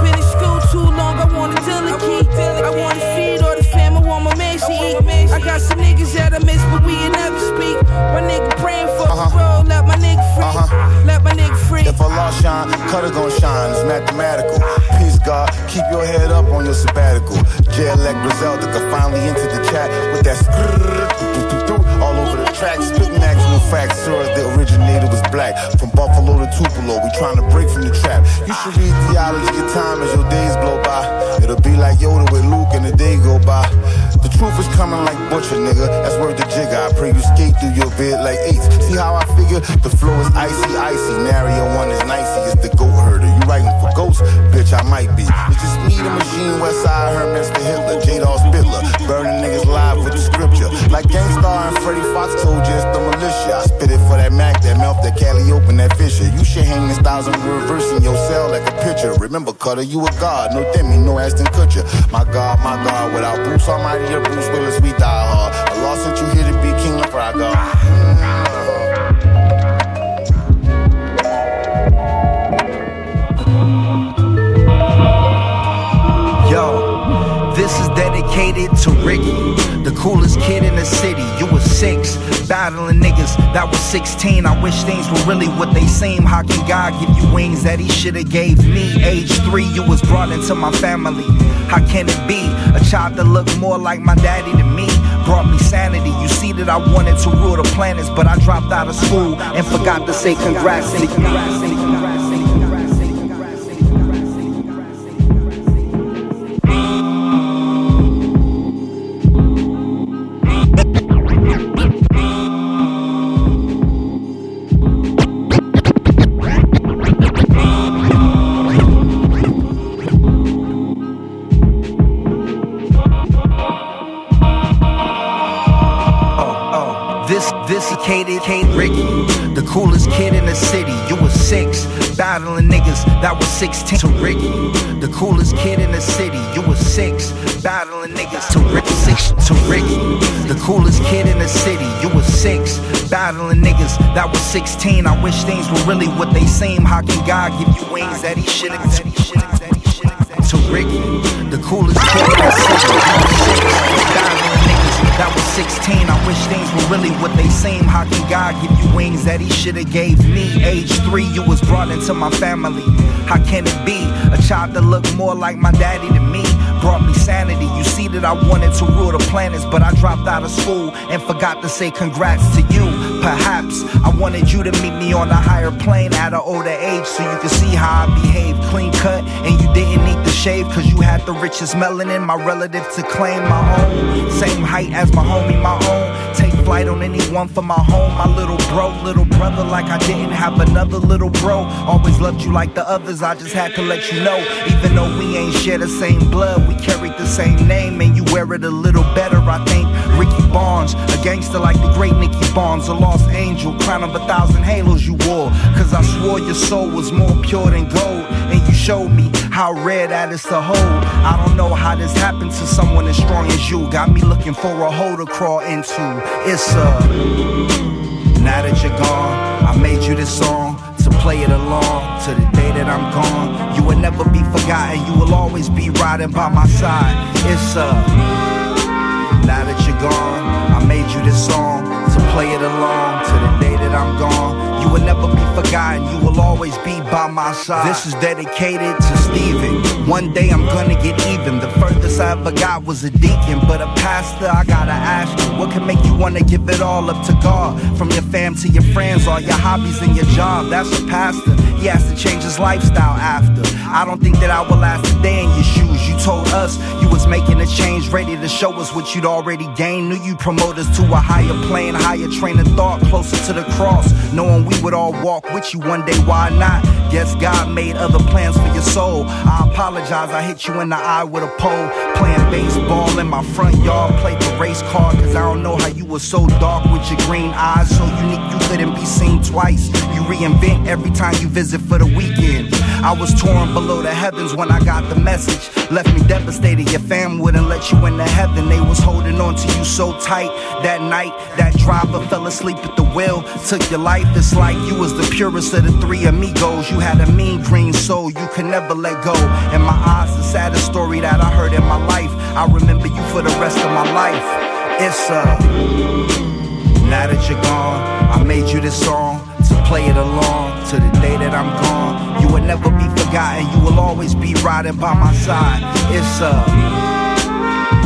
Been in school too long, I want a dealer key. I wanna feed all the fam, I want my man to eat. I got some niggas that I miss, but we ain't never speak. My nigga praying for uh-huh. the world, let my nigga free. Uh-huh. Let my nigga free. If Allah shine, cutter gon' shine. It's mathematical. Peace, God. Keep your head up on your sabbatical. J-elect Griselda could finally enter the chat with that all over the track, spitting actual facts. Sir, the originator was black. From Buffalo to Tupelo, we trying to break from the trap. You should read theology of time as your days blow by. It'll be like Yoda with Luke and the day go by. Truth is coming like butcher, nigga. That's word the jigger. I pray you skate through your bed like eights. See how I figure? The flow is icy, icy. Nario one is nicey. It's the goat herder. You writing for ghosts? Bitch, I might be. It's just me, the machine, West Side Herman, the Hitler, J-Dawg Spittler. Burning niggas live with the scripture. Like Gang Starr and Freddie Foxxx told you, it's the militia. I spit it for that Mac, that mouth, that Cali open, that Fisher. You should hang this thousand reverse in your cell like a picture. Remember, Cutter, you a god. No Demi, no Ashton Kutcher. My God, my God, without Bruce Almighty Bruce Willis, we die hard. I lost sent you here to be king of rock, dedicated to Ricky, the coolest kid in the city. You was six, battling niggas that was 16. I wish things were really what they seem. How can God give you wings that He should have gave me? Age three, you was brought into my family. How can it be a child that looked more like my daddy than me? Brought me sanity. You see that I wanted to rule the planets, but I dropped out of school and forgot to say congrats. This battling niggas that was 16. To Ricky, the coolest kid in the city. You was six, battling niggas to Ricky. Six to Ricky, the coolest kid in the city. You was six, battling niggas that was 16. I wish things were really what they seem. How can God give you wings that He should have? To Ricky, the coolest kid in the city. You was six, battling that was 16. I wish things were really what they seem. How can God give you wings that He should have gave me? Age three, you was brought into my family. How can it be a child that looked more like my daddy than me? Brought me sanity. You see that I wanted to rule the planets, but I dropped out of school and forgot to say congrats to you. Perhaps I wanted you to meet me on a higher plane at an older age so you could see how I behave. Clean cut, and you didn't need to shave cause you had the richest melanin. My relative to claim my own. Same height as my homie, my own. Take flight on anyone for my home. My little bro, little brother, like I didn't have another little bro. Always loved you like the others, I just had to let you know. Even though we ain't share the same blood, we carried the same name, and you wear it a little better, I think. Ricky Barnes, a gangster like the great Nicky Barnes, a lost angel, crown of a thousand halos you wore. Cause I swore your soul was more pure than gold, and you showed me how rare that is to hold. I don't know how this happened to someone as strong as you. Got me looking for a hole to crawl into. It's a. now that you're gone, I made you this song to play it along to the day that I'm gone. You will never be forgotten. You will always be riding by my side. It's uh, that you're gone, I made you this song to play it along to the day that I'm gone. You will never be forgotten. You will always be by my side. This is dedicated to Steven. One day I'm gonna get even. The furthest I ever got was a deacon, but a pastor. I gotta ask you, what can make you wanna give it all up to God? From your fam to your friends, all your hobbies and your job. That's a pastor. He has to change his lifestyle after. I don't think that I will last a day in your shoes. You told us you was making a change, ready to show us what you'd already gained. Knew you'd promote us to a higher plane, higher train of thought, closer to the cross. Knowing we would all walk with you one day, why not? Guess God made other plans for your soul. I apologize, I hit you in the eye with a pole. Playing baseball in my front yard, played the race car, cause I don't know how you were so dark with your green eyes. So unique, you couldn't be seen twice. You reinvent every time you visit for the weekend. I was torn below the heavens when I got the message. Left me devastated, your fam wouldn't let you into heaven. They was holding on to you so tight. That night, that driver fell asleep at the wheel. Took your life, it's like you was the purest of the three amigos. You had a mean green soul, you could never let go. In my eyes, the saddest story that I heard in my life. I remember you for the rest of my life. It's uh now that you're gone, I made you this song to play it along to the day that I'm gone. You will never be forgotten, you will always be riding by my side. It's uh,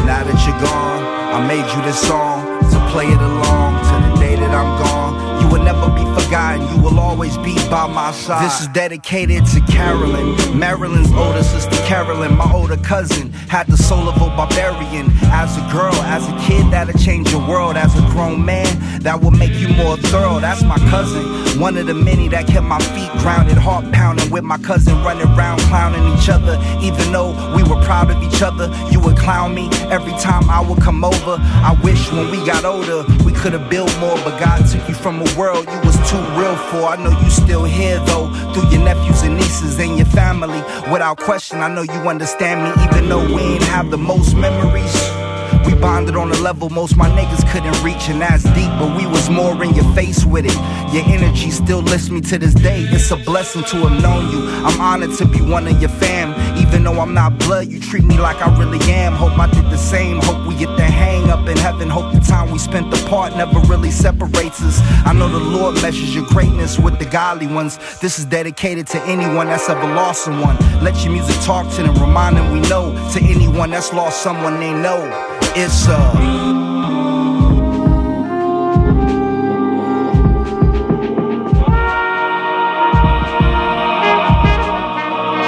now that you're gone, I made you this song to play it along to the day that I'm gone. Will never be forgotten, you will always be by my side. This is dedicated to Carolyn, Marilyn's older sister Carolyn, my older cousin. Had the soul of a barbarian. As a girl, as a kid, that'll change your world. As a grown man, that will make you more thorough. That's my cousin, one of the many that kept my feet grounded, heart pounding with my cousin running around clowning each other. Even though we were proud of each other, you would clown me every time I would come over. I wish when we got older, we could have built more, but God took you from a world you was too real for. I know you still here though, through your nephews and nieces and your family. Without question, I know you understand me, even though we ain't have the most memories. We bonded on a level most my niggas couldn't reach, and that's deep, but we was more in your face with it. Your energy still lifts me to this day. It's a blessing to have known you. I'm honored to be one of your fam. Even though I'm not blood, you treat me like I really am. Hope I did the same. Hope we get the hang up in heaven. Hope the time we spent apart never really separates us. I know the Lord measures your greatness with the godly ones. This is dedicated to anyone that's ever lost someone. Let your music talk to them, remind them we know. To anyone that's lost someone they know. It's uh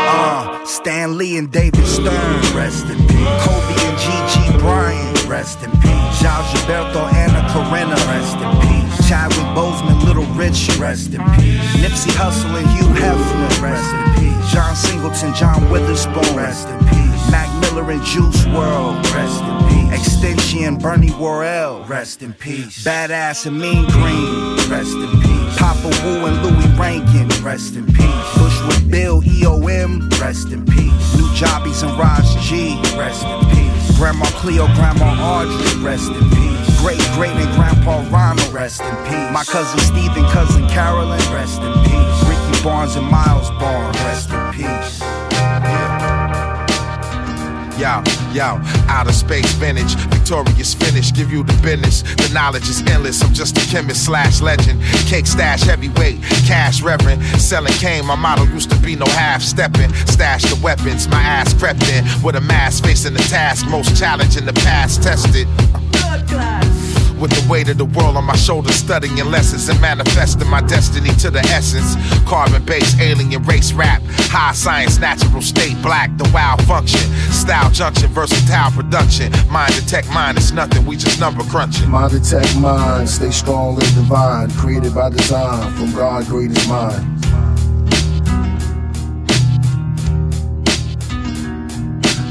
uh Stan Lee and David Stern, rest in peace. Kobe and Gigi Bryant, rest in peace. Charles Gilberto, Anna Karenina, rest in peace. Chadwick Boseman, Little Rich, rest in peace. Nipsey Hussle and Hugh Hefner, rest in peace. John Singleton, John Witherspoon, rest in peace. Miller and Juice WRLD, rest in peace. Extension, Bernie Worrell, rest in peace. Badass and Mean Green, rest in peace. Papa Wu and Louie Rankin, rest in peace. Bushwick Bill, EOM, rest in peace. New Jobbies and Raj G, rest in peace. Grandma Cleo, Grandma Audrey, rest in peace. Great great and Grandpa Ronald, rest in peace. My cousin Steve and cousin Carolyn, rest in peace. Ricky Barnes and Miles Barnes, rest in peace. Yo, yo, outer space vintage, victorious finish, give you the business. The knowledge is endless. I'm just a chemist slash legend. Cake stash heavyweight, cash reverend. Selling cane, my model used to be no half stepping. Stash the weapons, my ass crept in with a mask facing the task. Most challenge in the past tested. With the weight of the world on my shoulders, studying lessons and manifesting my destiny to the essence. Carbon based alien race rap, high science, natural state, black, the wild function. Style junction, versatile production. Mind detect mind, it's nothing, we just number crunching. Mind detect mind, stay strong and divine. Created by design from God greatest mind.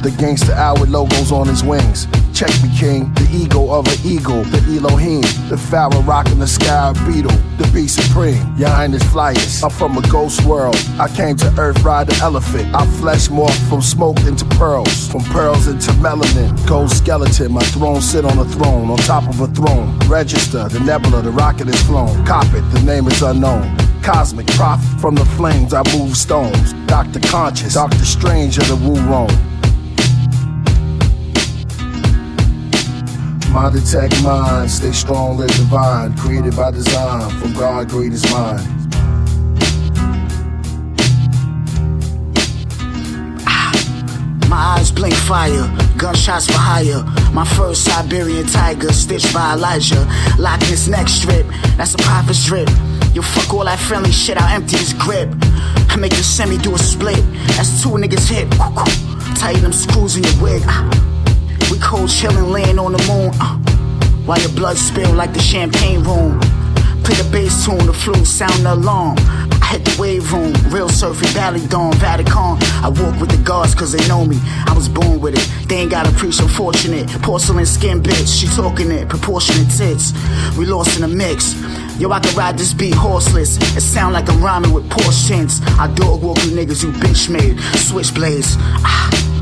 The gangster with logos on his wings. Check me, king. The ego of an eagle. The Elohim. The pharaoh rocking the sky beetle. The beast supreme. Your highness flyers. I'm from a ghost world. I came to earth ride the elephant. I flesh morph from smoke into pearls. From pearls into melanin. Gold skeleton. My throne sit on a throne. On top of a throne. Register. The nebula. The rocket is flown. Cop it. The name is unknown. Cosmic prophet from the flames. I move stones. Doctor Conscious. Doctor Strange of the Wu Rome. Mind detect mind, stay strong, live divine. Created by design, from God greatest mind. Ah, my eyes blink fire, gunshots for hire. My first Siberian tiger, stitched by Elijah. Lock this neck strip, that's a prophet's drip. You fuck all that friendly shit, I'll empty his grip. I make the semi do a split, that's two niggas hit. Tighten them screws in your wig. Ah. We cold chillin', laying on the moon. Uh, while your blood spill like the champagne room. Play the bass tune, the flute sound the alarm. I hit the wave room, real surfing, Valley Dawn, Vatican. I walk with the guards cause they know me. I was born with it. They ain't gotta preach, I'm fortunate. Porcelain skin bitch, she talking it, proportionate tits. We lost in the mix. Yo, I can ride this beat horseless. It sound like I'm rhyming with Porsche tints. I dog walk you niggas, you bitch made. Switchblades. Ah.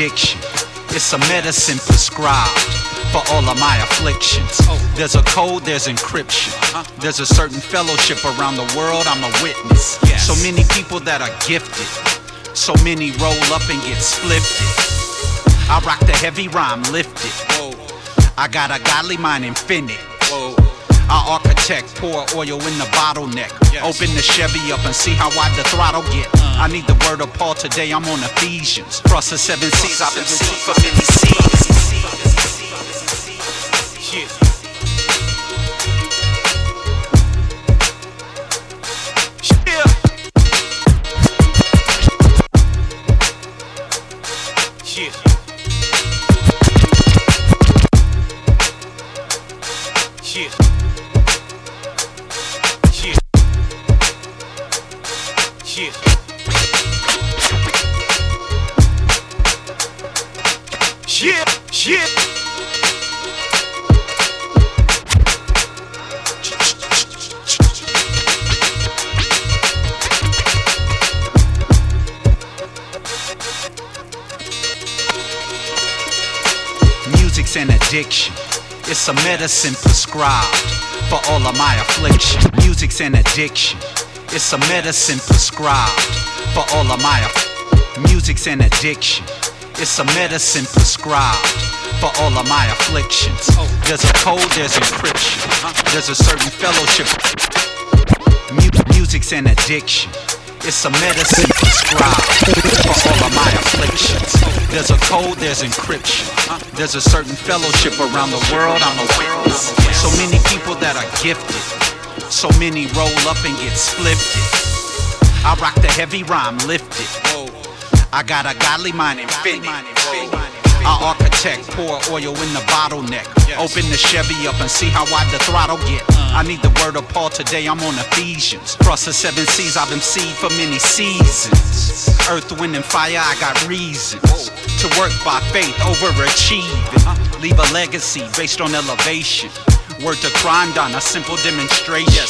Addiction. It's a medicine prescribed for all of my afflictions. There's a code, there's encryption. There's a certain fellowship around the world, I'm a witness. So many people that are gifted. So many roll up and get splifted. I rock the heavy rhyme lifted. I got a godly mind infinite. I architect, pour oil in the bottleneck. Open the Chevy up and see how wide the throttle get. Mm. I need the word of Paul today, I'm on Ephesians. Cross the seven seas, I've been seen for many seasons. Yeah. A medicine prescribed for all of my affliction. Music's an addiction. It's a medicine prescribed for all of my aff- Music's an addiction. It's a medicine prescribed for all of my afflictions. There's a code, there's encryption. There's a certain fellowship. Mu- music's an addiction. It's a medicine prescribed for all of my afflictions. There's a code, there's encryption. There's a certain fellowship around the world, I'm a witness. So many people that are gifted. So many roll up and get splifted. I rock the heavy rhyme lifted. I got a godly mind infinite. I architect, pour oil in the bottleneck. Open the Chevy up and see how wide the throttle get. I need the word of Paul today, I'm on Ephesians. Cross the seven seas, I've been seed for many seasons. Earth, wind, and fire, I got reasons to work by faith, overachieving. Leave a legacy based on elevation. Word to crime done, a simple demonstration.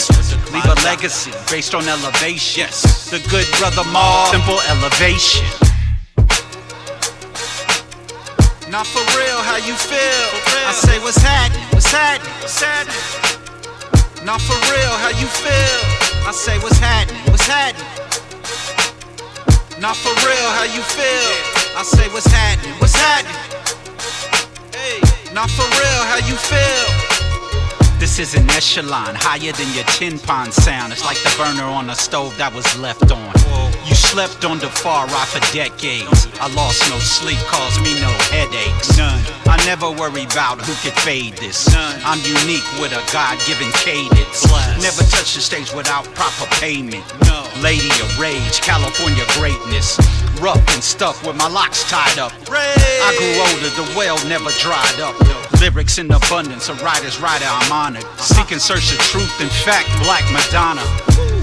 Leave a legacy based on elevation. The good brother Maul, simple elevation. Not for real, how you feel? I say, what's happening? What's happening? What's happening? Not for real, how you feel? I say, what's happening? What's happening? Not for real, how you feel? I say, what's happening? What's happening? Hey, not for real, how you feel? This is an echelon higher than your tin pond sound. It's like the burner on a stove that was left on. You slept on the far right for decades. I lost no sleep, caused me no headaches. None. I never worry about who could fade this. None. I'm unique with a God-given cadence. Never touch the stage without proper payment. No. Lady of rage, California greatness. Rough and stuff with my locks tied up. Rage. I grew older, the well never dried up. Lyrics in abundance, a writer's writer, I'm honored. Seek and search the truth, in fact, Black Madonna.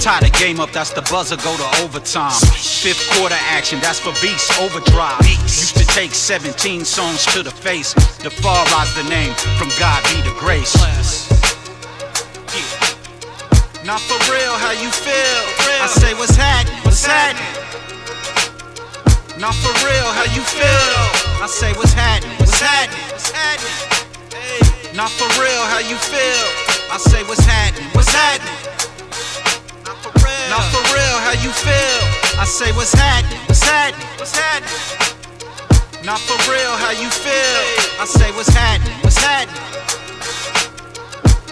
Tie the game up, that's the buzzer, go to overtime. Fifth quarter action, that's for beast overdrive. Used to take 17 songs to the face. The far rise the name, from God be the grace. Not for real, how you feel? I say, what's happening? What's happening? Not for real, how you feel? I say, what's happening? What's happening? What's happening? Not for real, how you feel? I say, what's happening? What's happening? Not for real, how you feel? I say, what's happening? What's happening? What's happening? Not for real, how you feel? I say, what's happening? What's happening?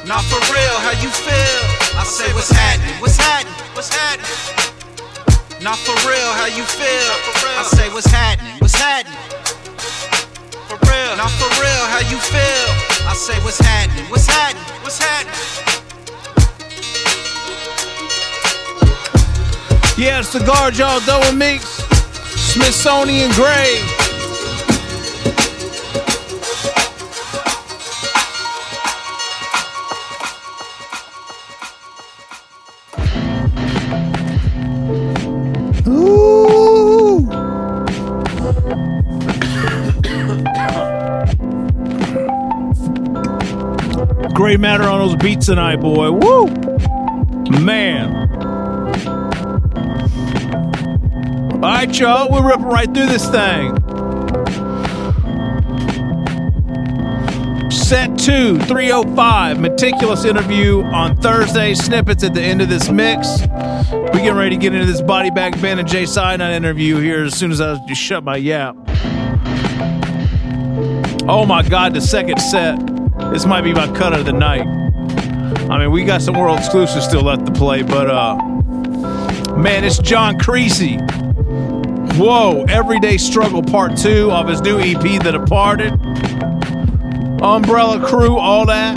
Not for real, how you feel? I say, what's happening? What's happening? What's happening? Not for real, how you feel? I say, what's happening? What's happening? For real. Not for real, how you feel? I say, what's happening? What's happening? What's happening? Yeah, Cigar Jaw Double Mix, Smithsonian Gray. Great Matter on those beats tonight, boy. Woo! Man. All right, y'all. We're ripping right through this thing. Set 2, 305, meticulous interview on Thursday. Snippets at the end of this mix. We getting ready to get into this Body Bag Ben and Jay Cyanide interview here as soon as I shut my yap. Oh my God, the second set. This might be my cut of the night. I mean, we got some world exclusives still left to play, but uh, man, it's John Creasy. Whoa, Everyday Struggle Part 2 of his new EP, The Departed. Umbrella Crew, all that.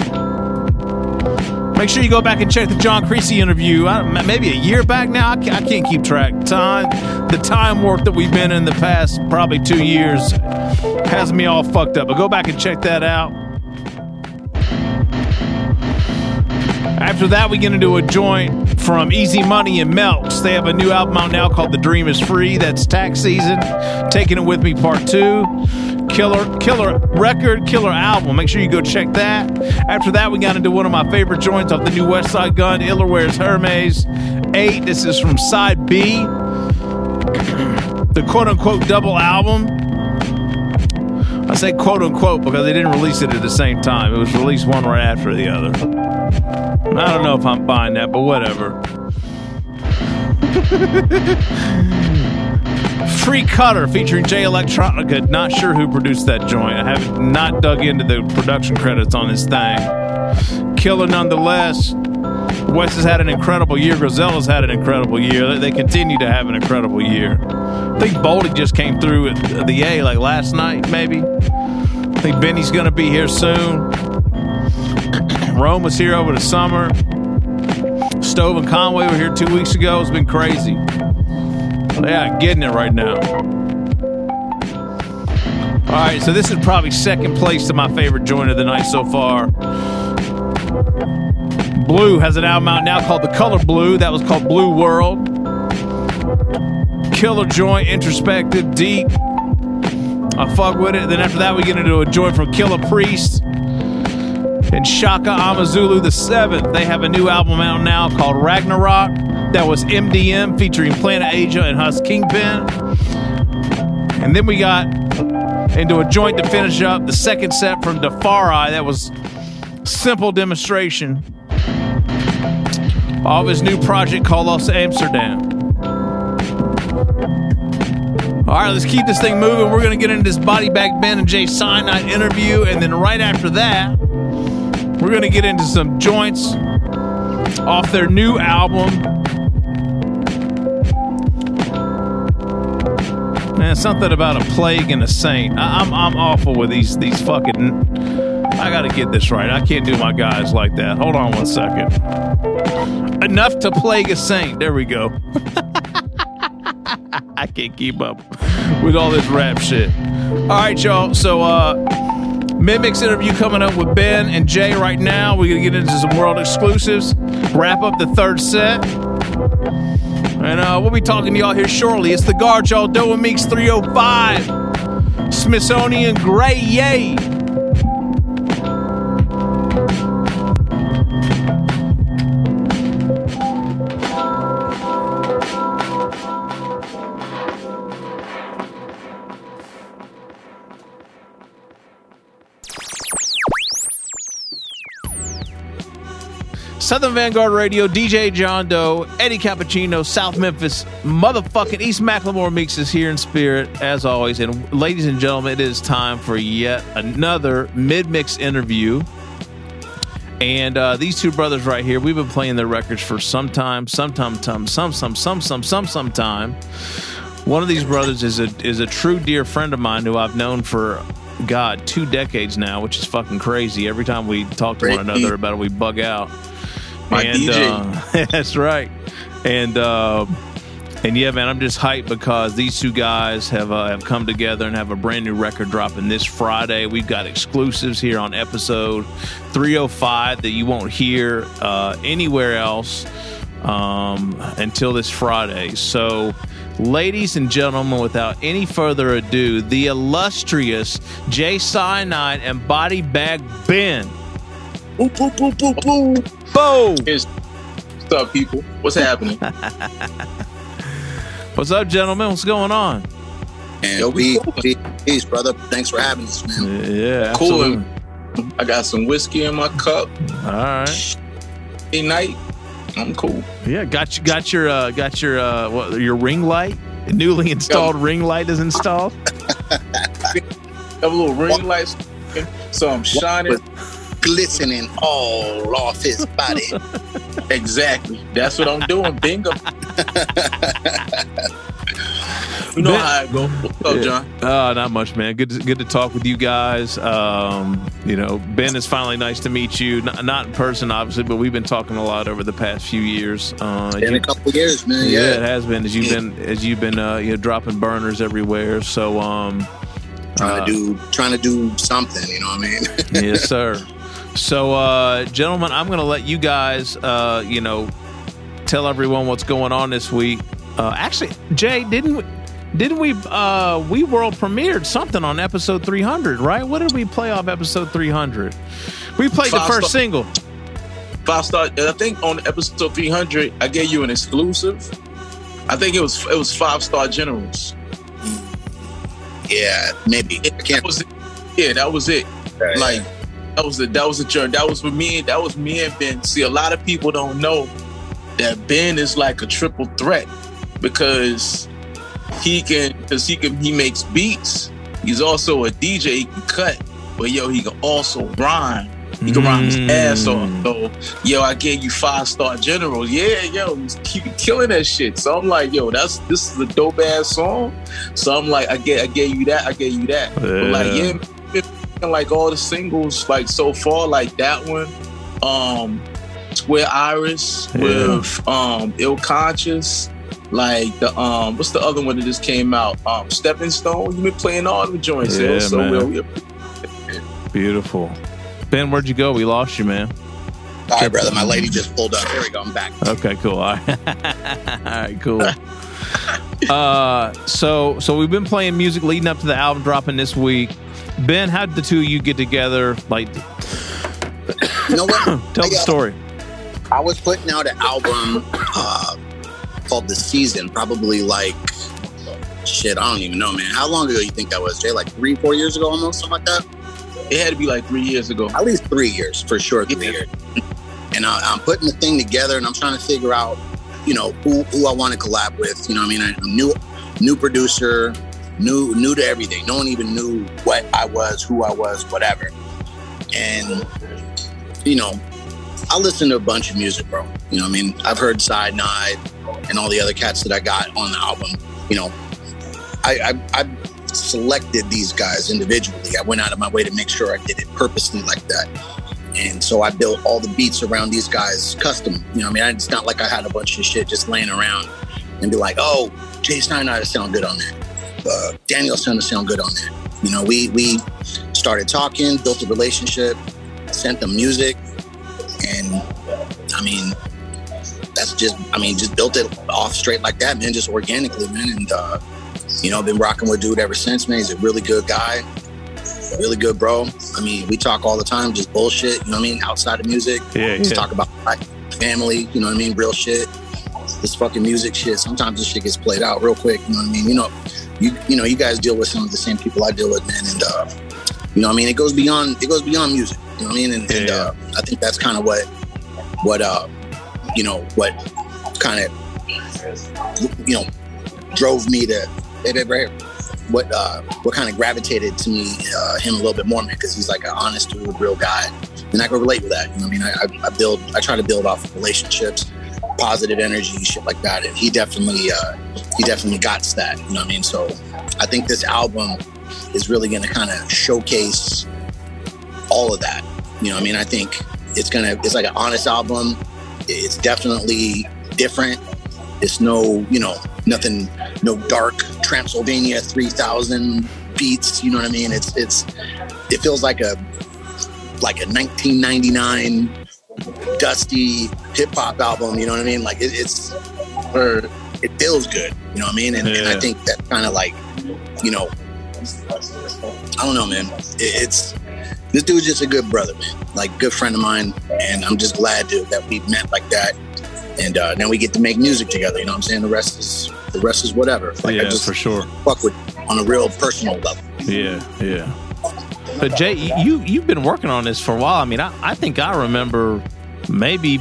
Make sure you go back and check the John Creasy interview. I, maybe a year back now. I can't, I can't keep track. Time, the time warp that we've been in the past probably two years has me all fucked up. But go back and check that out. After that, we get into a joint from Easy Money and Melks. They have a new album out now called The Dream is Free. That's tax season. Taking It With Me Part 2. Killer, killer record, killer album. Make sure you go check that. After that, we got into one of my favorite joints off the new Westside Gunn, Illerware's Hermes 8. This is from side B, the quote unquote double album. I say quote unquote because they didn't release it at the same time. It was released one right after the other. I don't know if I'm buying that, but whatever. Free Cutter featuring Jay Electronica. Not sure who produced that joint. I have not dug into the production credits on this thing. Killer nonetheless. West has had an incredible year. Griselda's had an incredible year. They continue to have an incredible year. I think Boldy just came through at the A like last night, maybe. I think Benny's going to be here soon. Rome was here over the summer. Stove and Conway were here two weeks ago. It's been crazy. Yeah, getting it right now. All right, so this is probably second place to my favorite joint of the night so far. Blue has an album out now called The Color Blue. That was called Blue World. Killer joint, introspective, deep. I fuck with it. Then after that, we get into a joint from Killah Priest and Shaka Amazulu the Seventh. They have a new album out now called Ragnarok. That was MDM featuring Planet Asia and Hus Kingpin. And then we got into a joint to finish up the second set from Defari. That was Simple Demonstration of his new project called Los Amsterdam. All right, let's keep this thing moving. We're going to get into this Body Bag Ben and Jay Cyanide interview. And then right after that, we're going to get into some joints off their new album. Man, something about a plague and a saint. I, am I'm awful with these these fucking. I got to get this right. I can't do my guys like that. Hold on one second. Enough to plague a saint. There we go. I can't keep up with all this rap shit. All right, y'all. So, uh, Mimics interview coming up with Ben and Jay right now. We're going to get into some world exclusives, wrap up the third set. And uh, we'll be talking to y'all here shortly. It's the guard, y'all. Doa Meeks 305. Smithsonian Gray Yay. Southern Vanguard Radio, DJ John Doe, Eddie Cappuccino, South Memphis, motherfucking East Macklemore Meeks is here in spirit, as always. And ladies and gentlemen, it is time for yet another mid mix interview. And uh, these two brothers right here, we've been playing their records for some time, sometime, some, some, some, some, some, some, some time. One of these brothers is a is a true dear friend of mine who I've known for God two decades now, which is fucking crazy. Every time we talk to one another about it, we bug out. My and, DJ. Uh, that's right. And uh, and yeah, man, I'm just hyped because these two guys have uh, have come together and have a brand new record dropping this Friday. We've got exclusives here on episode 305 that you won't hear uh, anywhere else um, until this Friday. So. Ladies and gentlemen, without any further ado, the illustrious Jay Cyanide and Body Bag Ben. Boom, boom, boom, boom, boom. Boom. Here's, what's up, people? What's happening? What's up, gentlemen? What's going on? And peace, peace, peace, brother. Thanks for having us, man. Yeah, cool. I got some whiskey in my cup. All right. Any night, I'm cool. Yeah, got you. Got your. Uh, got your. Uh, what, your ring light. Newly installed ring light is installed. Have a little ring lights, so I'm shining. Glistening all off his body. exactly. That's what I'm doing. Bingo. you know Ben- how I go. What's up, Yeah. John? Uh, not much, man. Good, to, good to talk with you guys. Um, you know, Ben, it's finally nice to meet you. Not, not in person, obviously, but we've been talking a lot over the past few years. Uh, Been you- a couple years, man. yeah, Yeah. it has been as you've been as you've been uh, you know dropping burners everywhere. So, um, Trying uh, to do trying to do something, you know what I mean? yes, sir. So, uh, gentlemen, I'm going to let you guys, uh, you know, tell everyone what's going on this week. Uh, actually, Jay, didn't we, didn't we uh, we world premiered something on episode 300, right? What did we play off episode 300? We played the first star- single. Five star. and I think on episode 300, I gave you an exclusive. I think it was it was five star generals. Yeah, maybe. I can't. That was it. Yeah, that was it. Like that was the that was the journey. That was for me. That was me and Ben. See, a lot of people don't know that Ben is like a triple threat because he can because he can he makes beats. He's also a DJ. He can cut, but yo, he can also rhyme. He can rhyme his ass off. Mm. So, yo, I gave you five star general. Yeah, yo, he's keep killing that shit. So I'm like, yo, that's this is a dope ass song. So I'm like, I get, I gave you that, I gave you that. But like, Yeah. Yeah, like all the singles, like so far, like that one, um, Square Iris Yeah. with um, Ill Conscious. Like the um, what's the other one that just came out? Um, Stepping Stone. You've been playing all the joints. Yeah, So man. well, we Beautiful. Ben, where'd you go? We lost you, man. All right, brother. My lady just pulled up. Here we go. I'm back. Okay, cool. All right, All right cool. uh, so so we've been playing music leading up to the album dropping this week. Ben, how did the two of you get together? Like, You know what? tell the story. I was putting out an album uh, called The Season, probably like shit. I don't even know, man. How long ago you think that was, Jay? Like three, four years ago, almost something like that. It had to be like three years ago. At least three years for sure. Three years. And I, I'm putting the thing together, and I'm trying to figure out, you know, who who I want to collab with. You know, what I mean, I'm new new producer, new new to everything. No one even knew what I was, who I was, whatever. And you know, I listened to a bunch of music, bro. You know, I mean, I've heard Cyanide and all the other cats that I got on the album. You know, I, I, I selected these guys individually. I went out of my way to make sure I did it purposely like that. And so I built all the beats around these guys custom. You know, I mean, it's not like I had a bunch of shit just laying around and be like, oh, Jay Cyanide sound good on there. Uh, Daniel to sound good on that. You know, we we started talking, built a relationship, sent them music, and I mean, that's just I mean, just built it off straight like that, man, just organically, man. And uh, you know, been rocking with dude ever since, man. He's a really good guy, really good bro. I mean, we talk all the time, just bullshit, you know what I mean, outside of music. Yeah, Just yeah. talk about like family, you know what I mean, real shit. This fucking music shit. Sometimes this shit gets played out real quick, you know what I mean? You know, you you know, you guys deal with some of the same people I deal with, man, and uh, you know I mean, it goes beyond it goes beyond music. You know what I mean? And, and uh, I think that's kind of what what uh you know what kind of you know drove me to what uh what kind of gravitated to me uh him a little bit more man because he's like an honest dude real guy and i can relate with that you know what i mean I, I, I build i try to build off of relationships positive energy shit like that. And he definitely uh he definitely got that you know what i mean? So i think this album is really going to kind of showcase all of that you know what i mean? I think it's gonna it's like an honest album. It's definitely different. It's no you know nothing no dark transylvania 3000 beats you know what i mean? It's it's it feels like a like a 1999 dusty hip-hop album you know what i mean? Like it, it's or it feels good you know what i mean? And, and i think that kind of like you know i don't know man. It, it's this dude's just a good brother man. Like good friend of mine and i'm just glad to, that we met like that. And uh, now we get to make music together you know what i'm saying? The rest is the rest is whatever. Like yeah, i just for sure. fuck with on a real personal level. Yeah, yeah. But Jay, you you've been working on this for a while. I mean, I, I think I remember maybe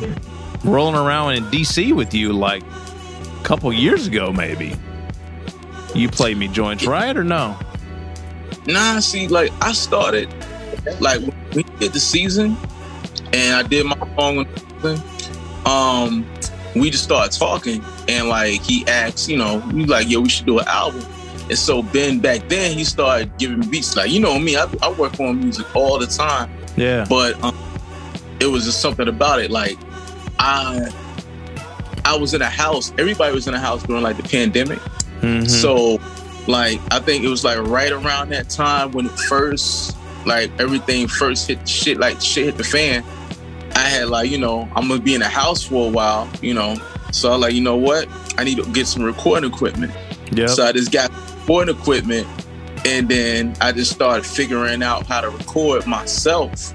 rolling around in DC with you like a couple years ago, maybe. You played me joints, right or no? Nah, see, like I started like we did the season and I did my song um, we just started talking and like he asked, you know, we like, yo, we should do an album. And so Ben back then he started giving beats. Like, you know me, I, I work on music all the time. Yeah. But um, it was just something about it. Like I I was in a house, everybody was in a house during like the pandemic. Mhm. So, like, I think it was like right around that time when it first, like, everything first hit the shit, like, shit hit the fan. I had, like, you know, I'm gonna be in the house for a while, you know. So, I like, you know what? I need to get some recording equipment. Yep. So, I just got recording equipment and then I just started figuring out how to record myself.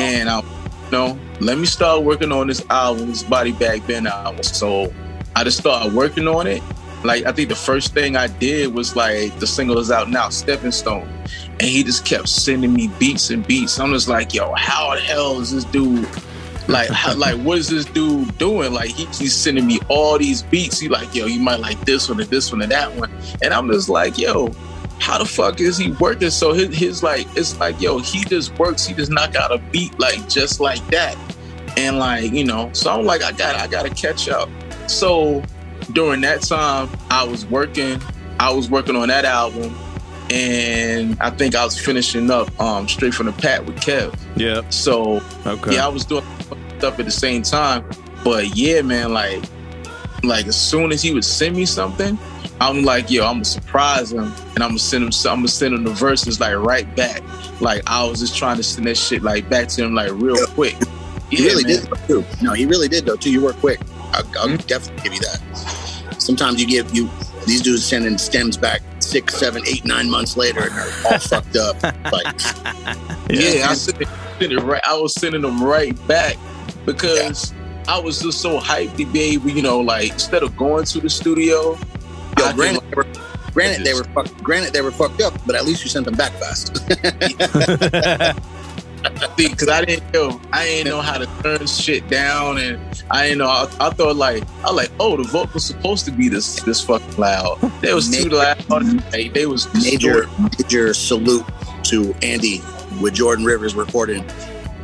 And I, you know, let me start working on this album, this Body Bag Ben album. So, I just started working on it like I think the first thing I did was like the single is out now, Stepping Stone. And he just kept sending me beats and beats. I'm just like, yo, how the hell is this dude like how, like what is this dude doing? Like he, he's sending me all these beats. He like, yo, you might like this one and this one and that one. And I'm just like, yo, how the fuck is he working? So his, his like it's like, yo, he just works, he just knock out a beat like just like that. And like, you know, so I'm like, I got I gotta catch up. So during that time, I was working. I was working on that album, and I think I was finishing up um, straight from the pat with Kev. Yeah. So Okay. yeah, I was doing stuff at the same time. But yeah, man, like like as soon as he would send me something, I'm like, yo, I'm gonna surprise him, and I'm gonna send him. I'm gonna send him the verses like right back. Like I was just trying to send that shit like back to him like real quick. He Yeah, really man. did though, too. No, he really did though too. You were quick. I'll, I'll Mm-hmm. definitely give you that. Sometimes you give you these dudes sending stems back six, seven, eight, nine months later and they're all fucked up. Like Yeah, I sent it, sent it right. I was sending them right back because I was just so hyped to be able, you know, like instead of going to the studio. Yo, granted, they were, granted they were fucked. Granted they were fucked up, but at least you sent them back fast. because I didn't know I didn't know how to turn shit down, and I didn't know. I, I thought like I like, oh, the vote was supposed to be this this fucking loud. They was too loud. Like, they was major, major salute to Andy with Jordan Rivers recording.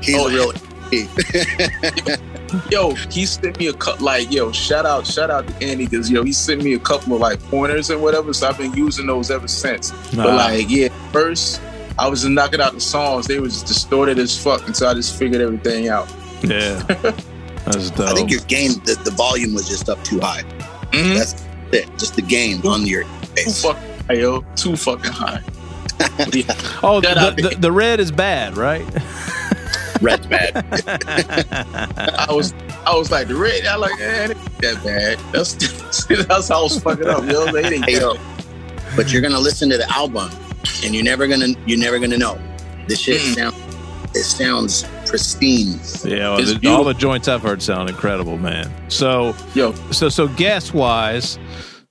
He's Oh, a real. Yo, he sent me a cut like yo, shout out, shout out to Andy because yo, he sent me a couple of like pointers and whatever. So I've been using those ever since. But like, yeah, first I was just knocking out the songs. They was just distorted as fuck and so I just figured everything out. Yeah. That's dope. I think your gain, the, the volume was just up too high. Mm-hmm. That's it. Just the gain on your Too bass. fucking high, yo. Too fucking high. Oh, the, the, the red is bad, right? Red's bad. I was I was like the red. I like, eh, it ain't that bad. That's that's how I was fucking up, yo. They ain't Hey, that yo, but you're gonna listen to the album, and you're never gonna you're never gonna know. This shit Mm. sounds it sounds pristine. Yeah, well, the- all the joints I've heard sound incredible, man. So, yo, so so guest wise,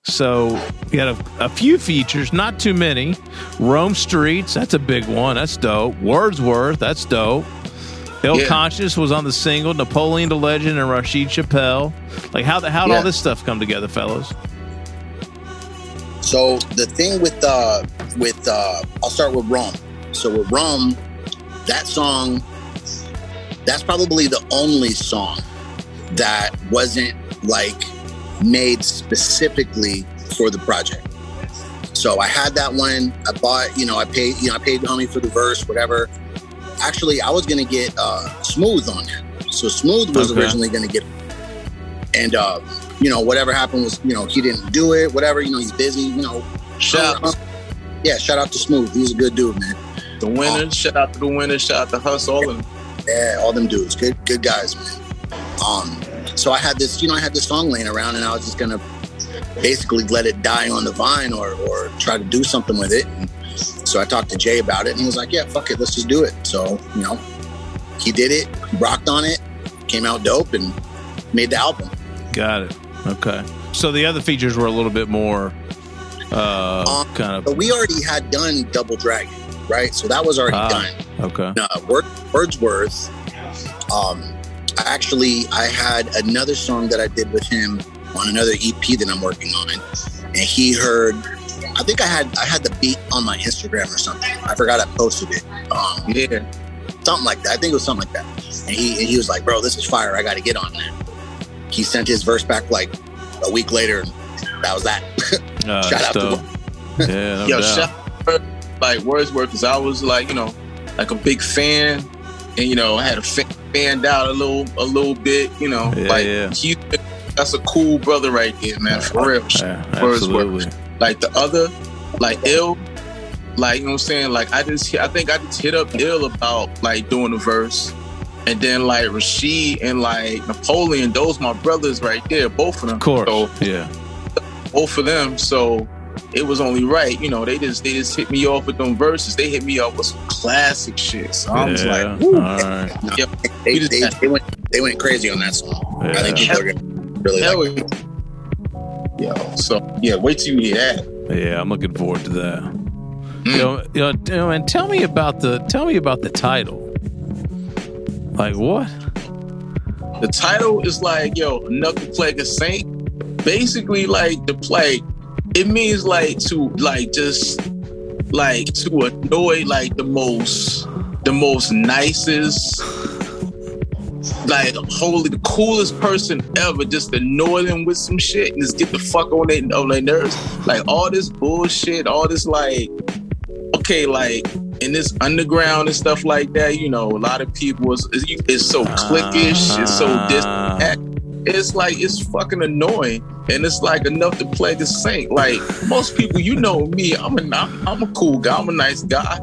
so you had a, a few features, not too many. Rome Streets, that's a big one. That's dope. Wordsworth, that's dope. Ill Yeah. Conscious was on the single. Napoleon Da Legend and Rasheed Chappell. Like how the how would Yeah. all this stuff come together, fellas? So the thing with uh with uh I'll start with Rome. So with Rome, that song, that's probably the only song that wasn't like made specifically for the project. So I had that one. I bought, you know, I paid, you know, I paid the homie for the verse, whatever. Actually, I was gonna get uh Smoovth on there. So Smoovth was Okay. originally gonna get, and uh, you know, whatever happened was, you know, he didn't do it. Whatever, you know, he's busy. You know, Shout out, yeah, shout out to Smoovth. He's a good dude, man. the winners. Shout out to the winners. Shout out to Hustle. All of. Yeah, all them dudes, good, good guys, man. Um, so I had this, you know, I had this song laying around, and I was just gonna basically let it die on the vine, or or try to do something with it. And so I talked to Jay about it, and he was like, "Yeah, fuck it, let's just do it." So you know, he did it, rocked on it, came out dope, and made the album. Got it. Okay. So the other features were a little bit more uh kind of But we already had done Double Dragon. right? So that was already Ah, done. Okay. uh, Wordsworth. Um, actually, I had another song that I did with him on another EP that I'm working on, and he heard. I think I had I had the beat on my Instagram or something. I forgot I posted it. Um, yeah, something like that. I think it was something like that. And he and he was like, "Bro, this is fire. I got to get on that." He sent his verse back like a week later. And that was that. Uh, Shout out to dope. Yeah, no Yo, doubt. shout like Wordsworth, because I was like, you know, like a big fan, and you know, I had a fan, fanned out a little, a little bit, you know, Yeah, like yeah. he, that's a cool brother right there, man, for real. Yeah, Wordsworth. Absolutely. Like the other, like ill, like you know what I'm saying. Like I just, I think I just hit up ill about like doing the verse. And then like Rashid and like Napoleon, those my brothers right there, both of them. Of course. So yeah. both of them. So it was only right, you know. They just they just hit me off with them verses. They hit me up with some classic shit. So I was Yeah, like, Woo. all right. Yep. they, they, they went they went crazy on that song. I think Yeah. people are gonna really Hell like it. Yo, so yeah, wait till you hear that. Yeah, I'm looking forward to that. Mm. You, know, you know, you know, and tell me about the tell me about the title. Like what? The title is like, yo, to plague a saint. Basically, like the plague, it means like to like just like to annoy like the most the most nicest like holy the coolest person ever just annoy them with some shit and just get the fuck on their on their nerves. Like all this bullshit all this like okay like in this underground and stuff like that you know a lot of people is it's so cliquish it's so this that. Uh-huh. it's like it's fucking annoying and it's like enough to play the saint. Like most people you know me i'm a I'm a cool guy i'm a nice guy.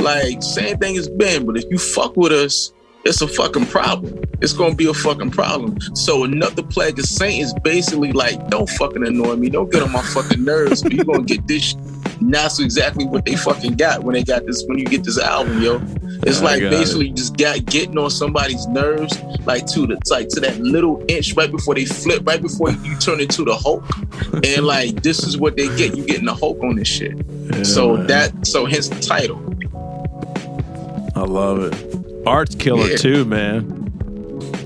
Like same thing as Ben, but if you fuck with us, it's a fucking problem. It's gonna be a fucking problem. So another plague of saint is basically like, don't fucking annoy me, don't get on my fucking nerves, but you gonna get this. And that's exactly what they fucking got when they got this. When you get this album, yo, it's I like basically just got getting on somebody's nerves, like to the like to that little inch right before they flip, right before you turn into the Hulk, and like this is what they get. You getting the Hulk on this shit. so man. that so hence the title. I love it. Art's killer Yeah. too, man.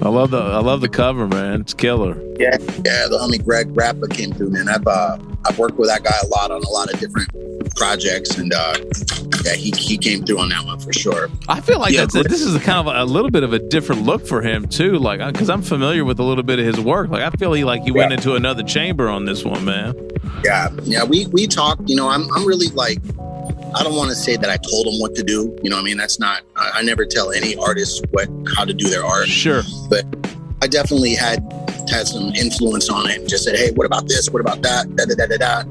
I love the I love the cover, man. It's killer. Yeah, yeah. The homie Greg Rappa came through, man. I've uh, I've worked with that guy a lot on a lot of different projects, and uh, yeah, he he came through on that one for sure. I feel like Yeah, that's this is a kind of a, little bit of a different look for him too. Like because I'm familiar with a little bit of his work. Like I feel he like he went into another chamber on this one, man. Yeah, yeah. We we talked. You know, I'm I'm really like. I don't want to say that I told him what to do. You know, what I mean, that's not. I, I never tell any artist what how to do their art. Sure. But I definitely had had some influence on it and just said, hey, what about this? What about that? Da da da da da.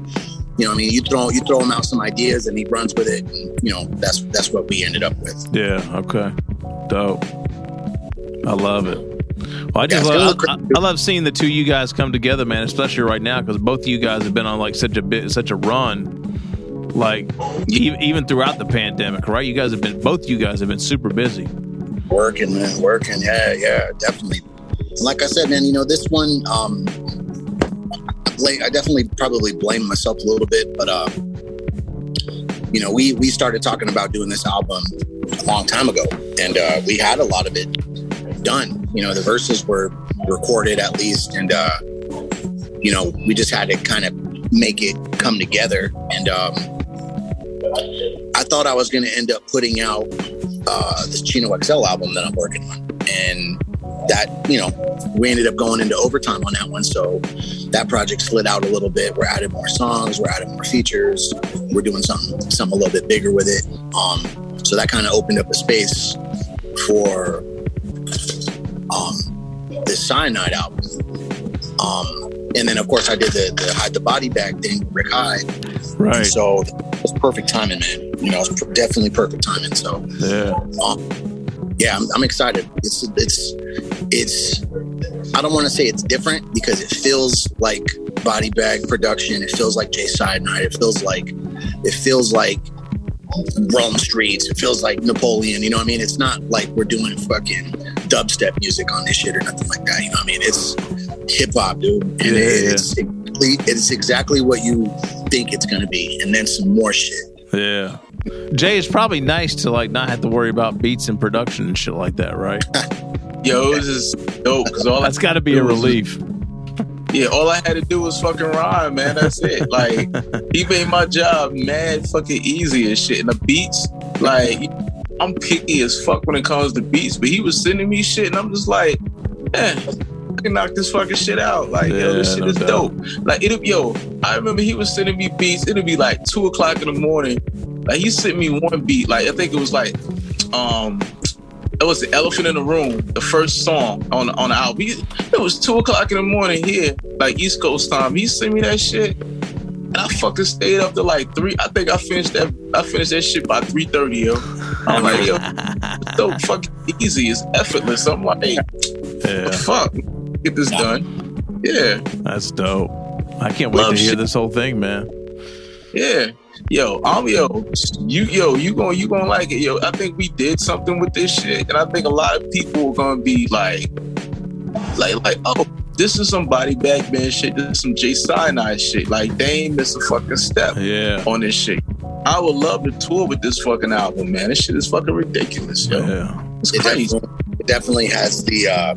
You know, what I mean, you throw you throw him out some ideas and he runs with it. And, you know, that's that's what we ended up with. Yeah. Okay. Dope. I love it. Well, I just gonna love, I, I love seeing the two of you guys come together, man. Especially right now because both of you guys have been on like such a bit, such a run. Like e- even throughout the pandemic, right? You guys have been both you guys have been super busy. Working, man, working. Yeah, yeah, definitely. Like I said, man, you know, this one, um, I definitely probably blame myself a little bit, but, uh, you know, we, we started talking about doing this album a long time ago and, uh, we had a lot of it done. You know, the verses were recorded at least. And, uh, you know, we just had to kind of make it come together. And, um, I thought I was going to end up putting out uh, this Chino XL album that I'm working on. And that, you know, we ended up going into overtime on that one. So that project slid out a little bit. We're adding more songs, we're adding more features, we're doing something something a little bit bigger with it. Um, so that kind of opened up a space for um, this Cyanide album. Um, and then, of course, I did the, the Hide the Body Bag thing with Rick Hyde. Right. And so perfect timing, man. You know, it's definitely perfect timing. So, Yeah. um, yeah, I'm, I'm excited. It's it's it's. I don't want to say it's different because it feels like Body Bag production. It feels like Jay Cyanide. It feels like it feels like Rome Streets. It feels like Napoleon. You know what I mean? It's not like we're doing fucking dubstep music on this shit or nothing like that. You know what I mean? It's hip hop, dude, and Yeah, it- yeah. it's it's exactly what you think it's gonna be, and then some more shit. Yeah. Jay, it's probably nice to like not have to worry about beats and production and shit like that, right? Yo, it was just dope because all that's got to be a was- relief. Yeah, all I had to do was fucking rhyme, man. That's it. Like he made my job mad fucking easy and shit. And the beats, like I'm picky as fuck when it comes to beats, but he was sending me shit, and I'm just like, man, I can knock this fucking shit out. Like, yo, this shit no is doubt. dope. Like it'll yo, I remember he was sending me beats. It'll be like two o'clock in the morning. Like he sent me one beat. Like I think it was like, um, it was the Elephant in the Room, the first song on on the album. He, it was two o'clock in the morning here, like East Coast time. He sent me that shit, and I fucking stayed up to like three. I think I finished that. I finished that shit by three thirty, yo. I'm like, yo, it's so fucking easy. It's effortless. I'm like, Yeah. what the fuck? Get this done. Yeah, That's dope. I can't wait Love to hear shit. this whole thing, man. yeah. Yo, I'm yo, you yo, you gonna you gonna like it, yo. I think we did something with this shit, and I think a lot of people are gonna be like, like, like, oh, this is some body bag man shit. This is some Jay Cyanide shit. Like, they ain't miss a fucking step Yeah. on this shit. I would love to tour with this fucking album, man. This shit is fucking ridiculous, yo. Yeah. It's It crazy. definitely, it definitely has the uh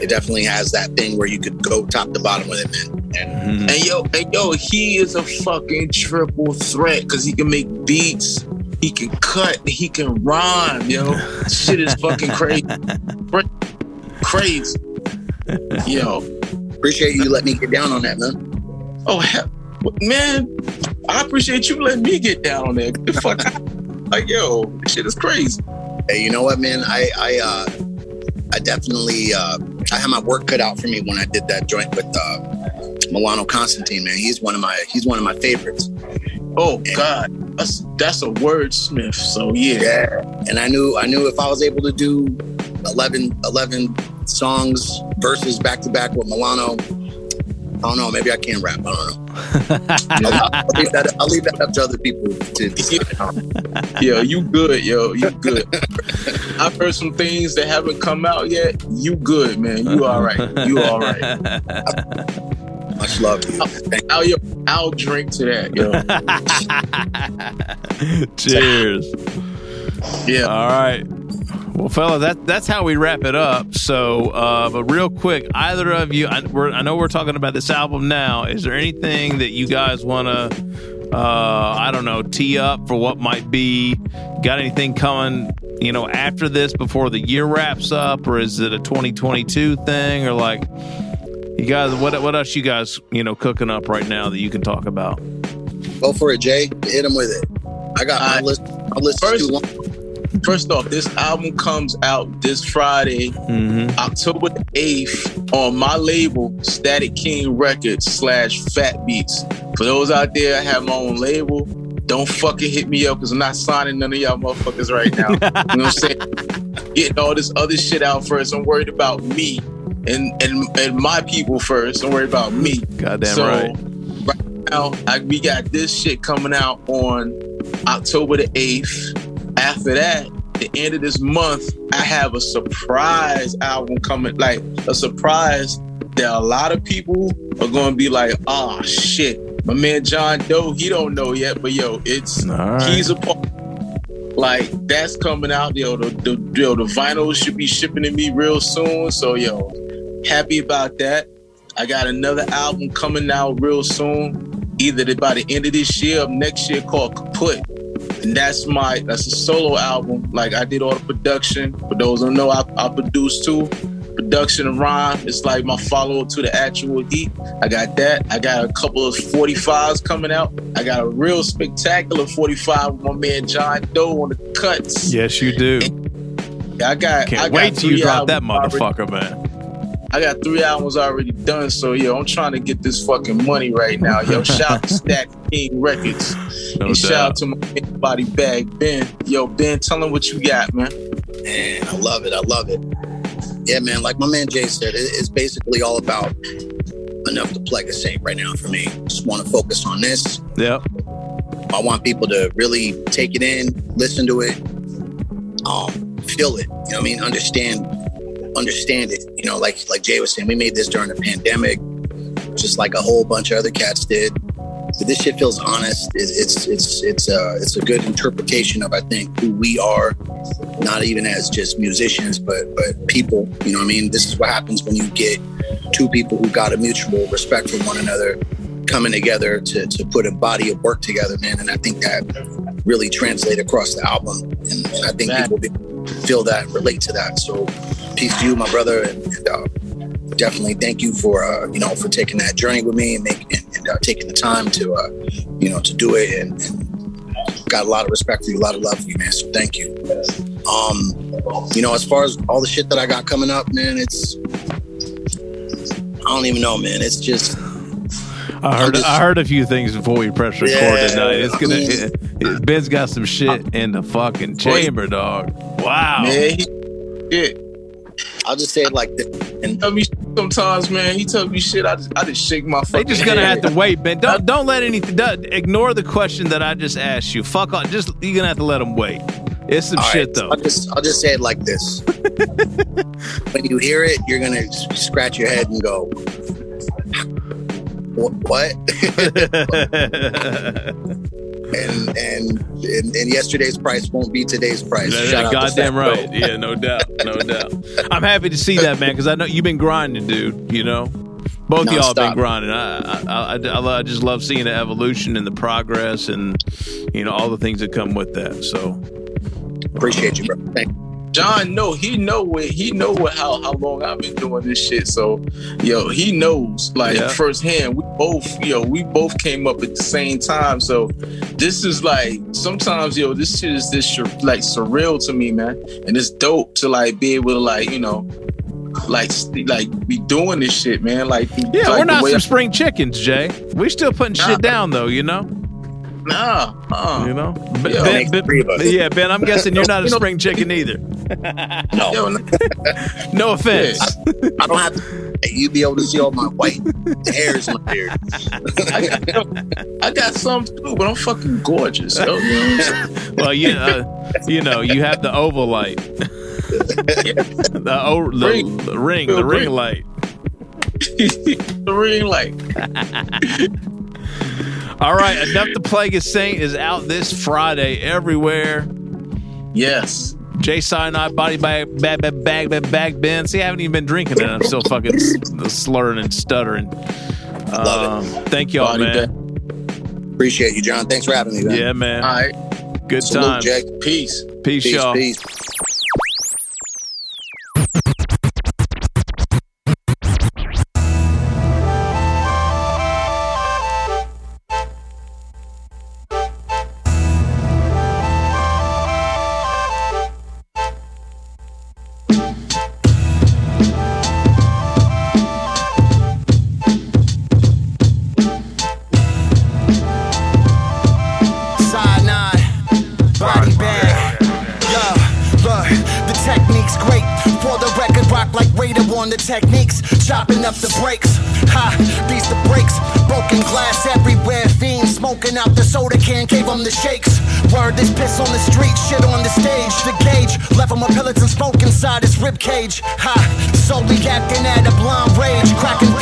it definitely has that thing where you could go top to bottom with it, man. And And yo, and yo, he is a fucking triple threat because he can make beats, he can cut, he can rhyme, yo. Shit is fucking crazy. Crazy. Yo. appreciate you letting me get down on that, man. Oh hell, man, I appreciate you letting me get down on that. The fuck, like yo, shit is crazy. Hey, you know what, man? I I uh I definitely uh I had my work cut out for me when I did that joint with uh Milano Constantine, man. He's one of my he's one of my favorites. Oh God, that's that's a wordsmith. So yeah, Yeah. And I knew I knew if I was able to do 11, 11 songs verses back to back with Milano, I don't know, maybe I can rap. I don't know. I'll, I'll leave that, I'll leave that up to other people to decide. yo, you good, yo, you good. I've heard some things that haven't come out yet. You good, man. You all right. You all right. Much love to you. Thank I'll, yo, I'll drink to that, yo. Cheers. Yeah. All right. Well, fella, that that's how we wrap it up. So, uh, but real quick, either of you, I, we're, I know we're talking about this album now. Is there anything that you guys want to, uh, I don't know, tee up for what might be? Got anything coming, you know, after this before the year wraps up, or is it a 2022 thing, or like, you guys, what what else you guys, you know, cooking up right now that you can talk about? Go for it, Jay. Hit him with it. I got my list. My list is too long. First off, this album comes out this Friday, Mm-hmm. October 8th, on my label, Static King Records slash Fat Beats. For those out there, I have my own label. Don't fucking hit me up because I'm not signing none of y'all motherfuckers right now. you know what I'm saying? Getting all this other shit out first. I'm worried about me and and, and my people first. Don't worry about me. Goddamn so, right. right now, I, we got this shit coming out on October the 8th. After that, the end of this month, I have a surprise album coming, like a surprise that a lot of people are going to be like, oh shit, my man John Doe, he don't know yet, but yo, it's right. he's a part. Like that's coming out, yo. The, the yo, the vinyl should be shipping to me real soon. So yo, happy about that. I got another album coming out real soon, either by the end of this year or next year called Kaput. And that's my that's a solo album. Like I did all the production. For those who know, I, I produced too. Production and rhyme. It's like my follow up to the actual heat. I got that. I got a couple of 45s coming out. I got a real spectacular 45 with my man John Doe on the cuts. Yes, you do. I got Can't I got wait till you drop that albums already- motherfucker, man. I got three albums already done, so yo, I'm trying to get this fucking money right now. Yo, shout out to Stack King Records. No and shout out to my man body bag, Ben. Yo, Ben, tell him what you got, man. Man, I love it. I love it. Yeah, man. Like my man Jay said, it's basically all about enough to plug a safe right now for me. Just want to focus on this. Yep. I want people to really take it in, listen to it, um, feel it. You know what I mean? Understand, understand it. You know, like like Jay was saying, we made this during the pandemic, just like a whole bunch of other cats did. This shit feels honest. It, it's it's it's uh it's a good interpretation of I think who we are, not even as just musicians, but but people. You know, what I mean, this is what happens when you get two people who got a mutual respect for one another coming together to to put a body of work together, man. And I think that really translate across the album, and, and I think people feel that, relate to that. So, peace to you, my brother, and, and uh, definitely thank you for uh, you know for taking that journey with me and making and, and uh, taking the time to uh, you know to do it and, and got a lot of respect for you, a lot of love for you, man. So thank you. Um, you know, as far as all the shit that I got coming up, man, it's I don't even know, man. It's just I heard I heard a few things before we press record Yeah, tonight. It's gonna. I mean- it- Ben's got some shit in the fucking chamber, dog. Wow. Man, he, yeah. I'll just say it like this. And tell me sometimes, man. He tells me shit. I just, I just shake my. They just gonna head. have to wait, Ben. Don't don't let anything. Don't, ignore the question that I just asked you. Fuck off. Just you're gonna have to let them wait. It's some All right, shit though. I'll just I'll just say it like this. when you hear it, you're gonna scratch your head and go, "What?" and, and and and yesterday's price won't be today's price. Out to goddamn right. Bro. Yeah, no doubt, no doubt. I'm happy to see that, man, because I know you've been grinding, dude. You know, both of y'all have been grinding. grinding. I, I, I, I, I just love seeing the evolution and the progress, and you know all the things that come with that. So appreciate you, bro. Thank you. John know he know what he know what how how long I've been doing this shit. So yo, he knows like Yeah. firsthand. We both yo, we both came up at the same time. So this is like sometimes yo, this shit is this like surreal to me, man. And it's dope to like be able to like you know. Like, like be doing this shit, man. Like, yeah, like we're not some I- spring chickens, Jay. We still putting Nah. shit down though. You know. Nah, uh, You know, Ben, Yo, Ben- Ben- three of us. yeah, Ben. I'm guessing you're not a spring chicken either. No, Yo, No offense. I don't have to. You be able to see all my white hairs in my beard. I got, I got some too, but I'm fucking gorgeous. Yo, you know what I'm well, you uh, you know, you have the oval light, the, o- the, Ring. the ring, the Ring. light. the ring light. All right, enough to plague a saint is out this Friday everywhere. Yes. Jay Cyanide, body bag, bag, bag, bag, bag, bag, Ben. See, I haven't even been drinking and I'm still fucking slurring and stuttering. Love Um, thank y'all, Body man. Appreciate you, John. Thanks for having me, man. Yeah, man. All right. Good Salute, times. Jay. Peace. Peace, Peace, y'all. peace. Them the shakes. Word this piss on the street, shit on the stage. The gauge left him a pellets and smoke inside his rib cage. Ha, solely acting at a blind rage. Cracking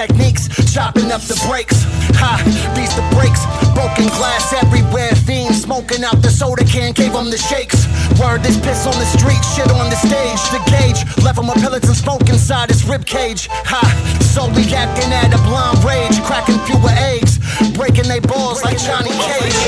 techniques. Chopping up the brakes. Ha, these the brakes. Broken glass everywhere. Fiends smoking out the soda can, gave them the shakes. Word, this piss on the street, shit on the stage. The gauge left him a pellets and smoke inside his rib cage. Ha, solely acting at a blind rage. Cracking fewer eggs. Breaking they balls like Johnny Cage.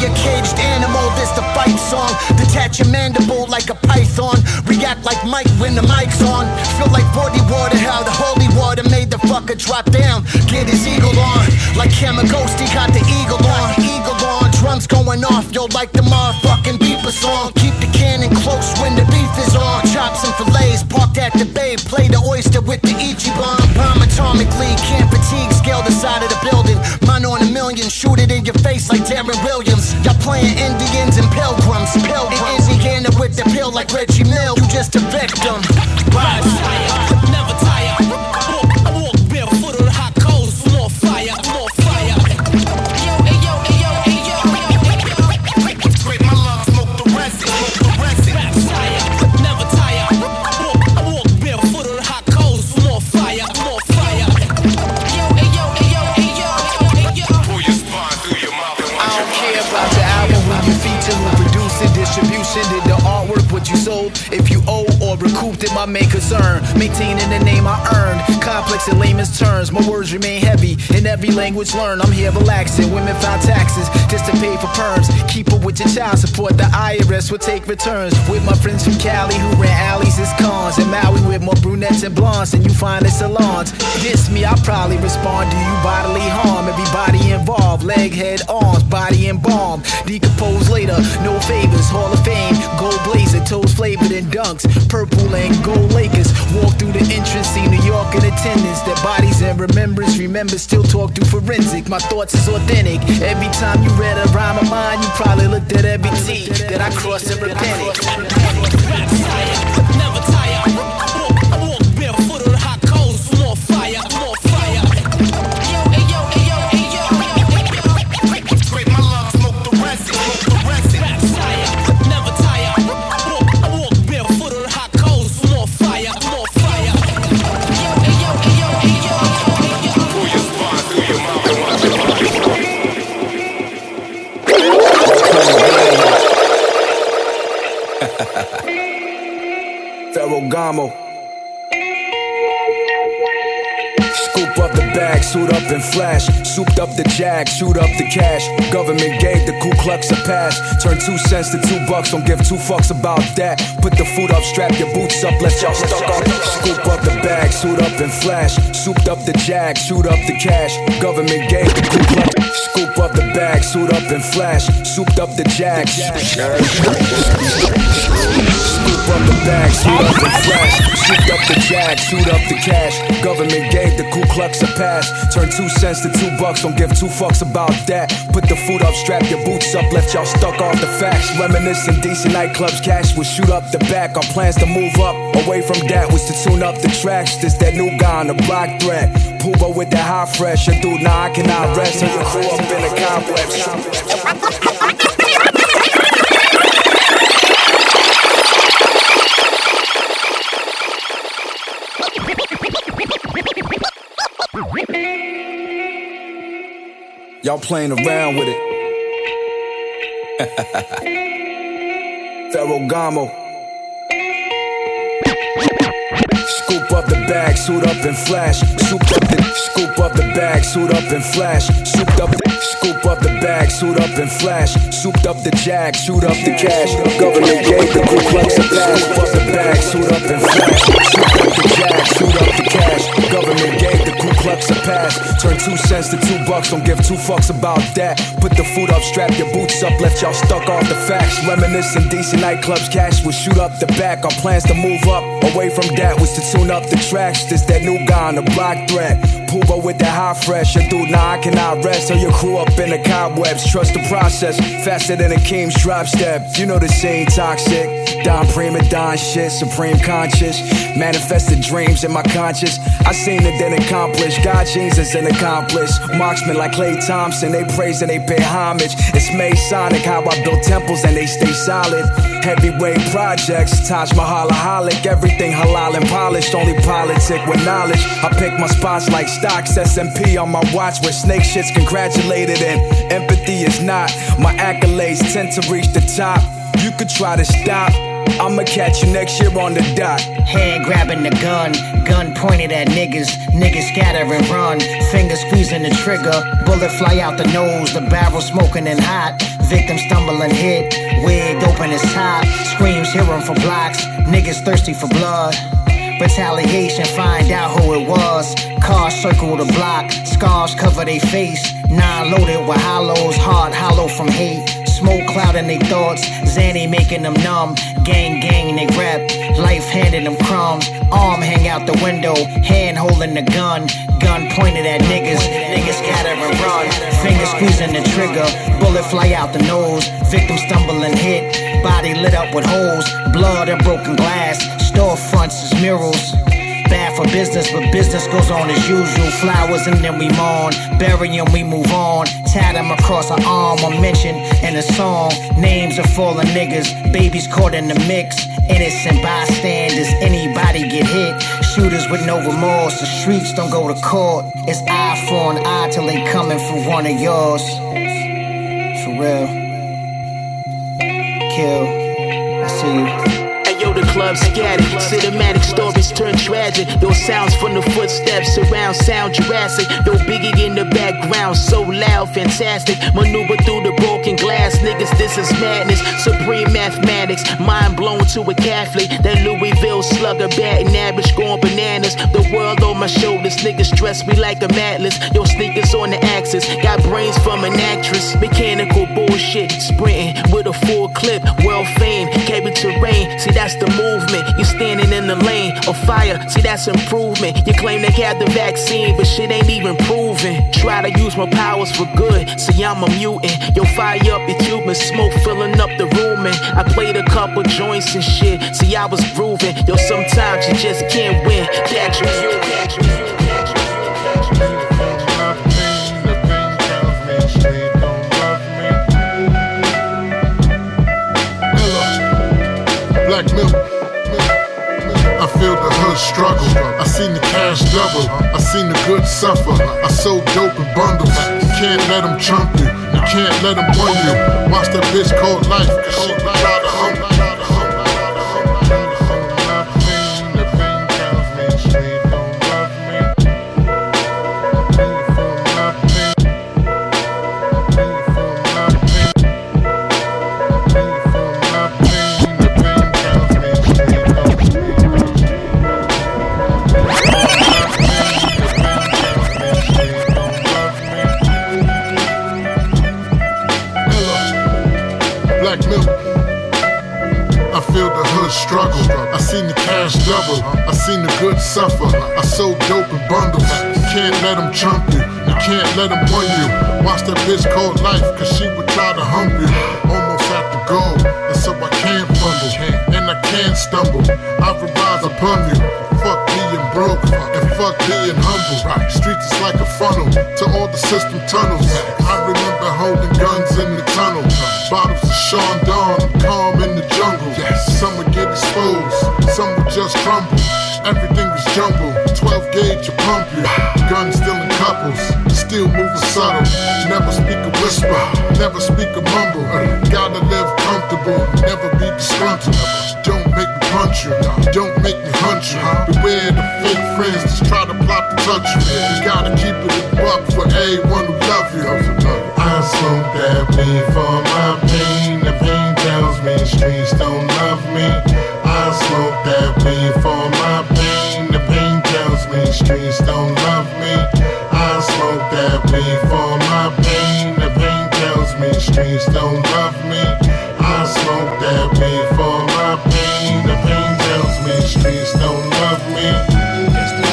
A caged animal, this the fight song. Detach your mandible like a python. React like Mike when the mic's on. Feel like 40 water, how the holy water made the fucker drop down. Get his eagle on. Like Hammer Ghost, he got the eagle on. Eagle on, drums going off, yo, like the motherfucking beeper song. Keep the cannon close when the beef is on. Chops and fillets, parked at the bay. Play the oyster with the Ichiban. Bomb atomically, can't fatigue, scale the side of the shoot it in your face like Darren Williams. Y'all playing Indians and pilgrims. Pilgrims. In Indiana with the pill like Reggie Mill. You just a victim. It, my main concern. Maintaining the name I earned, complex in layman's terms, my words remain heavy in every language learned. I'm here relaxing, women file taxes just to pay for perms. Keep up with your child support, the IRS will take returns. With my friends from Cali who rent alleys as cons, and Maui with more brunettes and blondes than you find in salons. Diss me, I'll probably respond to you bodily harm. Everybody involved, leg, head, arms, body embalmed. Decompose later, no favors, Hall of Fame, gold blazer, toes flavored in dunks, purple and gold Lakers. Walk through the entrance, see New York in attendance. Their bodies in remembrance, remember, still talk through forensic. My thoughts is authentic. Every time you read a rhyme of mine, you probably looked at every T that I crossed and repented. Scoop up the bag, suit up and flash. Souped up the jag, shoot up the cash. Government gave the Ku Klux a pass. Turn two cents to two bucks, don't give two fucks about that. Put the food up, strap your boots up, let y'all stuck up. Scoop up the bag, suit up and flash. Souped up the jag, shoot up the cash. Government gave the Ku Klux. Scoop up the bag, suit up and flash. Souped up the jag. Scoop up the bag, suit up the flash. shoot up the jag, shoot up the cash. Government gave the Ku Klux a pass. Turn two cents to two bucks, don't give two fucks about that. Put the food up, strap your boots up, left y'all stuck off the facts. Reminiscing DC nightclubs, cash will shoot up the back. Our plans to move up, away from that was to tune up the tracks. This that new guy on the block threat. Pooba with that high fresh, a dude, nah, I cannot rest. Till you grew up in a complex. Y'all playing around with it. Ferragamo. Scoop up the bag, suit up and flash. Scoop up the scoop up the bag, suit up and flash. Souped up the scoop up the bag, suit up and flash. Souped up the jag, shoot up the cash. Government gave the Ku Klux a pass. Scoop up the bag, suit up and flash. Souped up the jag, shoot up the cash. Government gave Klux a pass. Turn two cents to two bucks, don't give two fucks about that. Put the food up, strap your boots up, left y'all stuck off the facts. Reminiscing DC nightclubs, cash will shoot up the back. Our plans to move up away from that was to tune up the tracks. This that new guy on the block threat. Puba with that high fresh, and dude, nah, I cannot rest. So your crew up in the cobwebs. Trust the process, faster than a King's drop step. You know the scene, toxic. Don prima don shit, supreme conscious. Manifested dreams in my conscious. I seen it then accomplished. God Jesus and accomplished. Marksman like Klay Thompson, they praise and they pay homage. It's Masonic how I build temples and they stay solid. Heavyweight projects, Taj Mahalaholic. Everything halal and polished, only politic with knowledge. I pick my spots like stocks, S&P on my watch where snake shit's congratulated and empathy is not. My accolades tend to reach the top. You could try to stop. I'ma catch you next year on the dot. Hand grabbing the gun, gun pointed at niggas. Niggas scatter and run, finger squeezing the trigger. Bullet fly out the nose, the barrel smoking and hot. Victim stumbling hit, wig open his top. Screams hear him for blocks, niggas thirsty for blood. Retaliation, find out who it was. Cars circle the block, scars cover their face. Nine loaded with hollows, heart hollow from hate. Smoke clouding their thoughts, Zanny making them numb. Gang, gang, they rap. Life handing them crumbs. Arm hang out the window, hand holding the gun. Gun pointed at niggas. Niggas scatter and run. Finger squeezing the trigger. Bullet fly out the nose. Victim stumbling hit. Body lit up with holes. Blood and broken glass. Storefronts is murals. For business, but business goes on as usual. Flowers and then we mourn. bury Bury 'em, we move on. Tat 'em across our arm or mention in a song. Names of fallen niggas, babies caught in the mix. Innocent bystanders, anybody get hit. Shooters with no remorse, the streets don't go to court. It's eye for an eye till they coming for one of yours. For real. Kill. I see you. Hey, Yo, the club scattered. Cinematic stories turn tragic. Those sounds from the footsteps surround sound Jurassic. Yo, Biggie in the background, so loud, fantastic. Maneuver through the broken glass. Niggas, this is madness. Supreme mathematics. Mind blown to a Catholic. That Louisville slugger batting average, going bananas. The world on my shoulders. Niggas dress me like a atlas. Yo, sneakers on the axis. Got brains from an actress. Mechanical bullshit. Sprinting with a full clip. World fame. Cable terrain. See, that's the movement. You standing in the lane of fire. See, that's improvement. You claim they had the vaccine, but shit ain't even proven. Try to use my powers for good. See, I'm a mutant. Yo, fire up your Cuban smoke filling up the room. And I played a couple joints and shit. See, I was grooving. Yo, sometimes you just can't win. Catch me. Double. I seen the good suffer. I sold dope in bundles. You can't let them trump you. You can't let them run you. Watch that bitch called life. Cause she I sold dope in bundles. You can't let them trump you. You can't let them run you. Watch that bitch called life, cause she would try to hump you. Almost at to go, and so I can't fumble. And I can't stumble. I rise upon you. Fuck being broke and fuck being humble. Streets is like a funnel to all the system tunnels. I remember holding guns in the tunnel. Bottles of Sean Dawn, calm in the jungle. Some would get exposed, some would just crumble. Everything was jumbled. 12 gauge to pump you. Guns still in couples, still moving subtle. Never speak a whisper, never speak a mumble. Gotta live comfortable, never be disgruntled. Don't make me punch you, don't make me hunt country. Beware the fake friends just try to plot to touch you. You gotta keep it a buck for everyone who love you. I smoke that weed for my pain. The pain tells me streets don't love me. I smoke that weed for my tells me streets don't love me. I smoke that weed for my pain. The pain tells me streets don't love me. I smoke that weed for my pain. The pain tells me streets don't love me.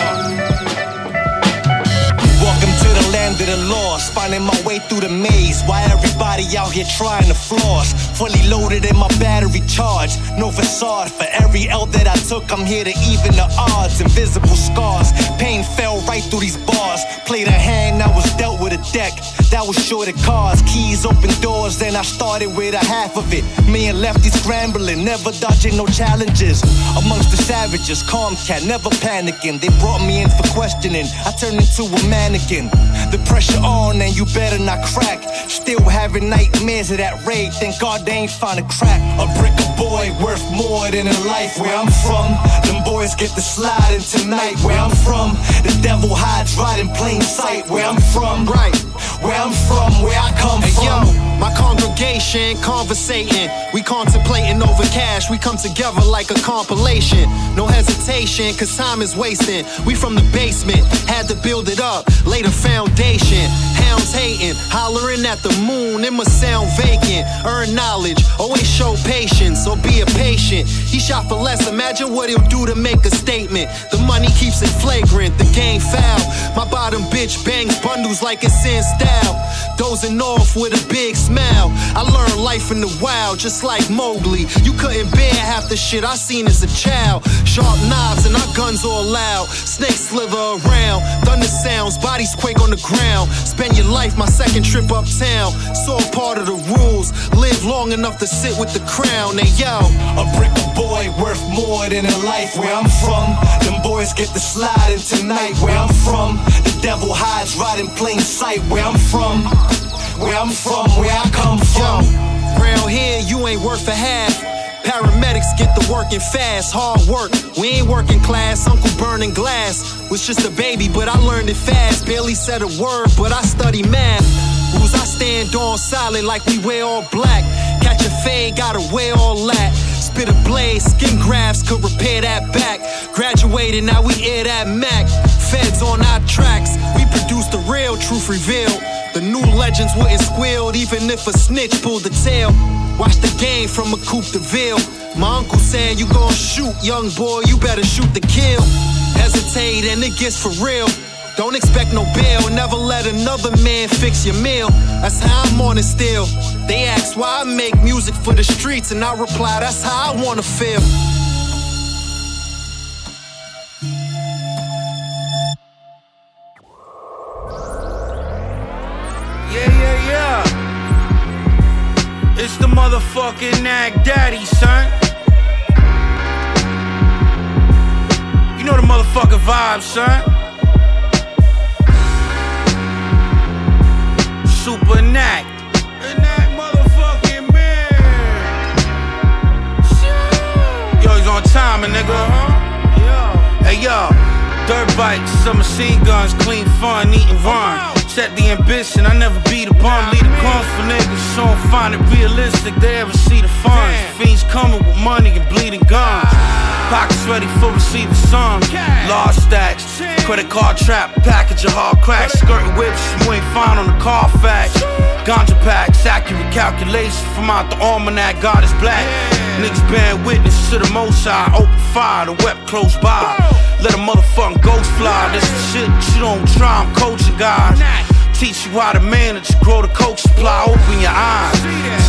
To the lost. Finding my way through the maze. Why everybody out here trying to floss? Fully loaded in my battery charge. No facade. For every L that I took, I'm here to even the odds. Invisible scars. Pain fell right through these bars. Played a hand, I was dealt with a deck. That was short of cars. Keys open doors, then I started with a half of it. Me and Lefty scrambling, never dodging no challenges. Amongst the savages, calm cat, never panicking. They brought me in for questioning. I turned into a mannequin. The pressure on, and you better not crack. Still having nightmares of that raid. Thank God they ain't found a crack. A brick of boy worth more than a life where I'm from. Them boys get the sliding tonight where I'm from. The devil hides right in plain sight where I'm from. Right. Where I'm from, where I come Hey, from. yo, my congregation conversating. We contemplating over cash. We come together like a compilation. No hesitation, cause time is wasting. We from the basement, had to build it up, lay the foundation. Hounds hating, hollering at the moon. It must sound vacant. Earn knowledge, always show patience, or be a patient. He shot for less, imagine what he'll do to make a statement. The money keeps it flagrant, the game foul. My bottom bitch bangs bundles like it's in style. Dozing off with a big smile. I learned life in the wild, just like Mowgli. You couldn't bear half the shit I seen as a child. Sharp knives and our guns all loud. Snakes slither around. Thunder sounds, bodies quake on the ground. Spend your life, my second trip uptown. Saw part of the rules. Live long enough to sit with the crown. Hey yo, A brick of boy worth more than a life where I'm from. Them boys get the sliding tonight where I'm from. The devil hides right in plain sight where I'm from. Where I'm from, where I come from. Round here, you ain't worth a half. Paramedics get the working fast, hard work. We ain't working class, Uncle burning glass. Was just a baby, but I learned it fast. Barely said a word, but I study math. Rules I stand on solid like we wear all black. Catch a fade, gotta wear all that. Spit a blade, skin grafts could repair that back. Graduated, now we air that Mac. Feds on our tracks, we produce the real truth revealed. The new legends wouldn't squeal even if a snitch pulled the tail. Watch the game from a coupe de ville. My uncle said, You gon' shoot, young boy, you better shoot the kill. Hesitate and it gets for real. Don't expect no bail, never let another man fix your meal. That's how I'm on it still. They ask why I make music for the streets, and I reply, That's how I wanna feel. It's the motherfucking Nag Daddy, son. You know the motherfucking vibe, son. Super Knack. The Knack motherfucking man. Yo, he's on time, nigga. Hey, yo. Dirt bikes, some machine guns, clean fun, eat and run. Set the ambition, I never beat the bum. Lead the guns for niggas, so don't find it realistic they ever see the funds. Fiends coming with money and bleeding guns. Pockets ready for receiving some. Large stacks, credit card trap, package of hard cracks. Skirting whips you ain't find on the Carfax. Ganja packs, accurate calculations from out the almanac. God is black. Niggas bearing witness to the most high. Open fire, the web close by. Let a motherfucking ghost fly. This shit you don't try. I'm coaching guys. Teach you how to manage, grow the coke supply. Open your eyes.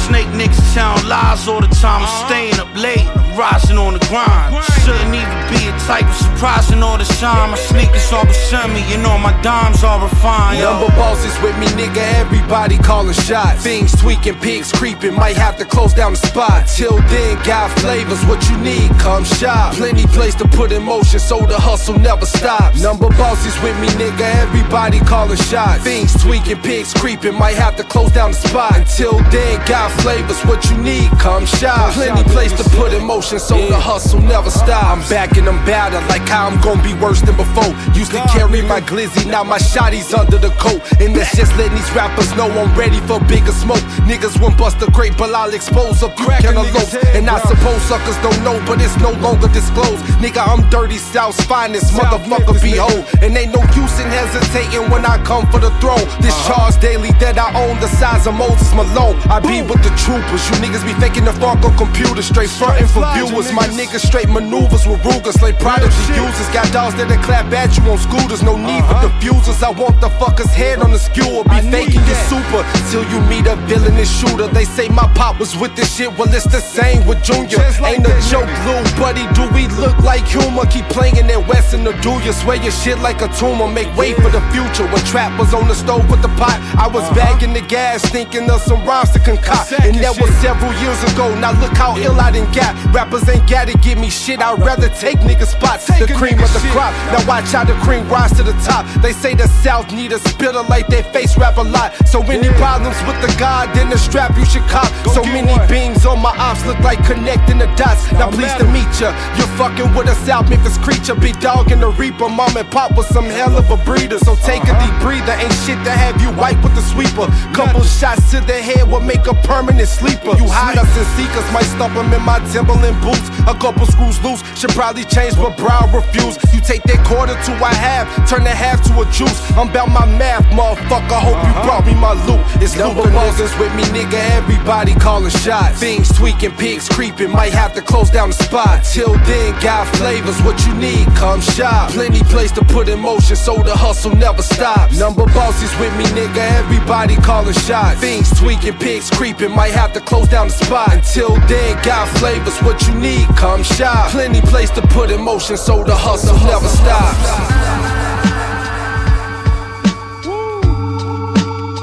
Snake niggas telling lies all the time. I'm staying up late, I'm rising on the grind. Shouldn't even be a type of surprising all the shine. My sneakers all beside me, you know my dimes all refined. Number bosses with me, nigga. Everybody calling shots. Things tweaking, pigs creeping. Might have to close down the spot. Till then, got flavors. What you need, come shop. Plenty place to put in motion, so the hustle never stops. Number bosses with me, nigga. Everybody calling shots. Things tweaking, pigs creeping. Might have to close down the spot. Until then, got flavors. What you need, come shop. Plenty place to put in motion, so the hustle never stop. I'm back and I'm battered, like how I'm gonna be worse than before. Used to carry my glizzy, now my shotty's under the coat. And that's just letting these rappers know I'm ready for bigger smoke. Niggas won't bust a great, but I'll expose a crack cantaloupe. And I suppose suckers don't know, but it's no longer disclosed. Nigga, I'm dirty South's finest, motherfucker, behold. And ain't no use in hesitating when I come for the throne. This charge daily that I own, the size of Moses Malone. I be with the troopers. You niggas be faking the funk on computer, straight frontin' for viewers. My niggas straight maneuvers with Rugers, like prodigy users. Got dogs that'll clap at you on scooters, no need for diffusers. I want the fucker's head on the skewer, be faking you super till you meet a villainous shooter. They say my pop was with this shit, well it's the same with Junior. Ain't a joke, little buddy. Do we look like humor? Keep playing that West and the do you swear your shit like a tumor? Make way for the future. When trap was on the stove with the pot, I was bagging the gas, thinking of some rhymes to concoct. And that was several years ago. Now look how ill I done got. Rappers ain't gotta give me shit. I'd rather take nigga spots. The cream of the crop. Now watch how the cream rise to the top. They say the South need a spitter like they face rap a lot. So many problems with the God, then the strap you should cop. So many beams on my ops look like connecting the dots. Now pleased to meet ya. You're fucking with a South Memphis creature. Big dog in the reaper. Mom and pop was some hell of a breeder. So take a deep breather. Ain't shit to have you wipe with the sweeper. Couple shots to the head will make a permanent sleeper. You hide us and seekers might stump them in my Timberland boots. A couple screws loose. Should probably change, but brow refuse. You take that quarter to a half, turn the half to a juice. I'm about my math, motherfucker. Hope you uh-huh. brought me my loot. It's number niggas with me, nigga. Everybody calling shots. Things tweaking, pigs creeping. Might have to close down the spot. Till then, got flavors. What you need, come shop. Plenty place to put in motion, so the hustle never stops. Number bosses with me, nigga. Everybody calling shots. Things tweaking, pigs creeping. Might have to close down the spot. Until then, got flavors. What you need, come shop. Plenty place to put in motion, so the hustle never stops.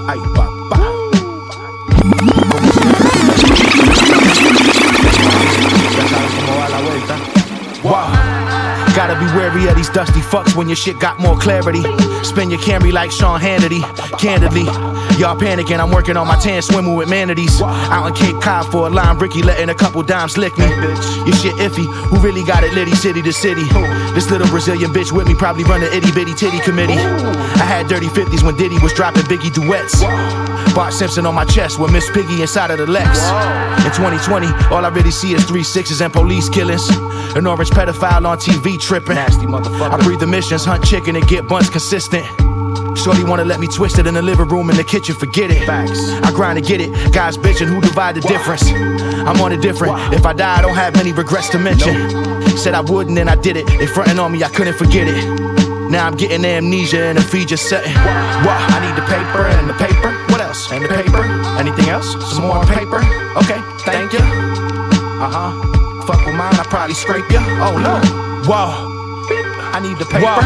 Ay, papá. Ya saben cómo va la vuelta. Wow. Gotta be wary of these dusty fucks when your shit got more clarity. Spin your Camry like Sean Hannity. Candidly, y'all panicking. I'm working on my tan swimming with manatees. Out in Cape Cod for a lime Ricky, letting a couple dimes lick me. Your shit iffy. Who really got it litty city to city? This little Brazilian bitch with me probably run the itty bitty titty committee. I had dirty 50s when Diddy was dropping Biggie duets. Bart Simpson on my chest with Miss Piggy inside of the Lex. In 2020, all I really see is three sixes and police killings. An orange pedophile on TV tripping. Nasty motherfucker. I breathe emissions, hunt chicken, and get bunts consistent. Shorty wanna let me twist it in the living room, in the kitchen, forget it. Facts. I grind to get it. Guys bitching, who divide the difference? I'm on a different. If I die, I don't have many regrets to mention. Said I wouldn't, and I did it. They frontin' on me, I couldn't forget it. Now I'm getting amnesia and a feed just setting. What? I need the paper and the paper. What else? And the paper. Anything else? Some more paper. Okay, thank you. Uh huh. Fuck with mine, I probably scrape you. Oh no. Whoa. I need the paper.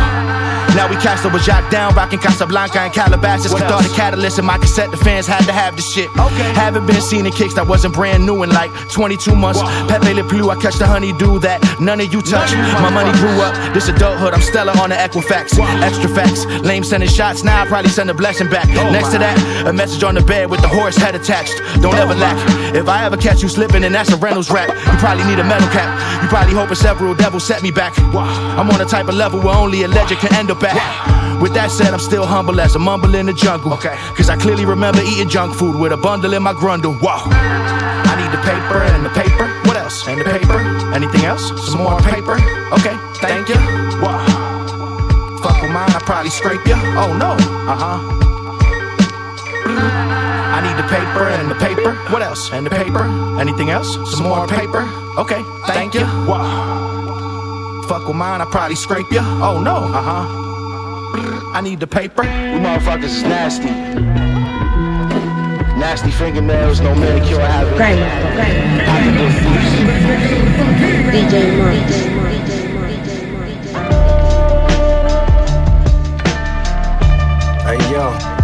Now we cast over Jacques down, rocking Casablanca and Calabasas. The catalyst in my cassette, the fans had to have the shit. Okay. Haven't been seen in kicks that wasn't brand new in like 22 months. Pepe Le Pew, I catch the honey honeydew that none of you touch. My money grew up, this adulthood, I'm Stella on the Equifax. Extra facts, lame sending shots, now I probably send a blessing back. Next to that, a message on the bed with the horse head attached. Don't ever lack. If I ever catch you slipping, and that's a Reynolds rap. You probably need a metal cap. You probably hoping several devils set me back. I'm on a type of level where only a legend can end up at. With that said, I'm still humble as a mumble in the jungle. Okay. Cause I clearly remember eating junk food with a bundle in my grundle. Whoa. I need the paper and the paper. What else? And the paper. Anything else? Some more paper. Okay, thank you. Whoa. Fuck with mine, I probably scrape you. Oh no. Uh huh. I need the paper and the paper. What else? And the paper. Anything else? Some more paper. Okay, thank you. Whoa. Fuck with mine, I probably scrape you. Oh no. Uh huh. I need the paper. You motherfuckers is nasty. Nasty fingernails, no manicure habit. DJ Monks. Hey yo.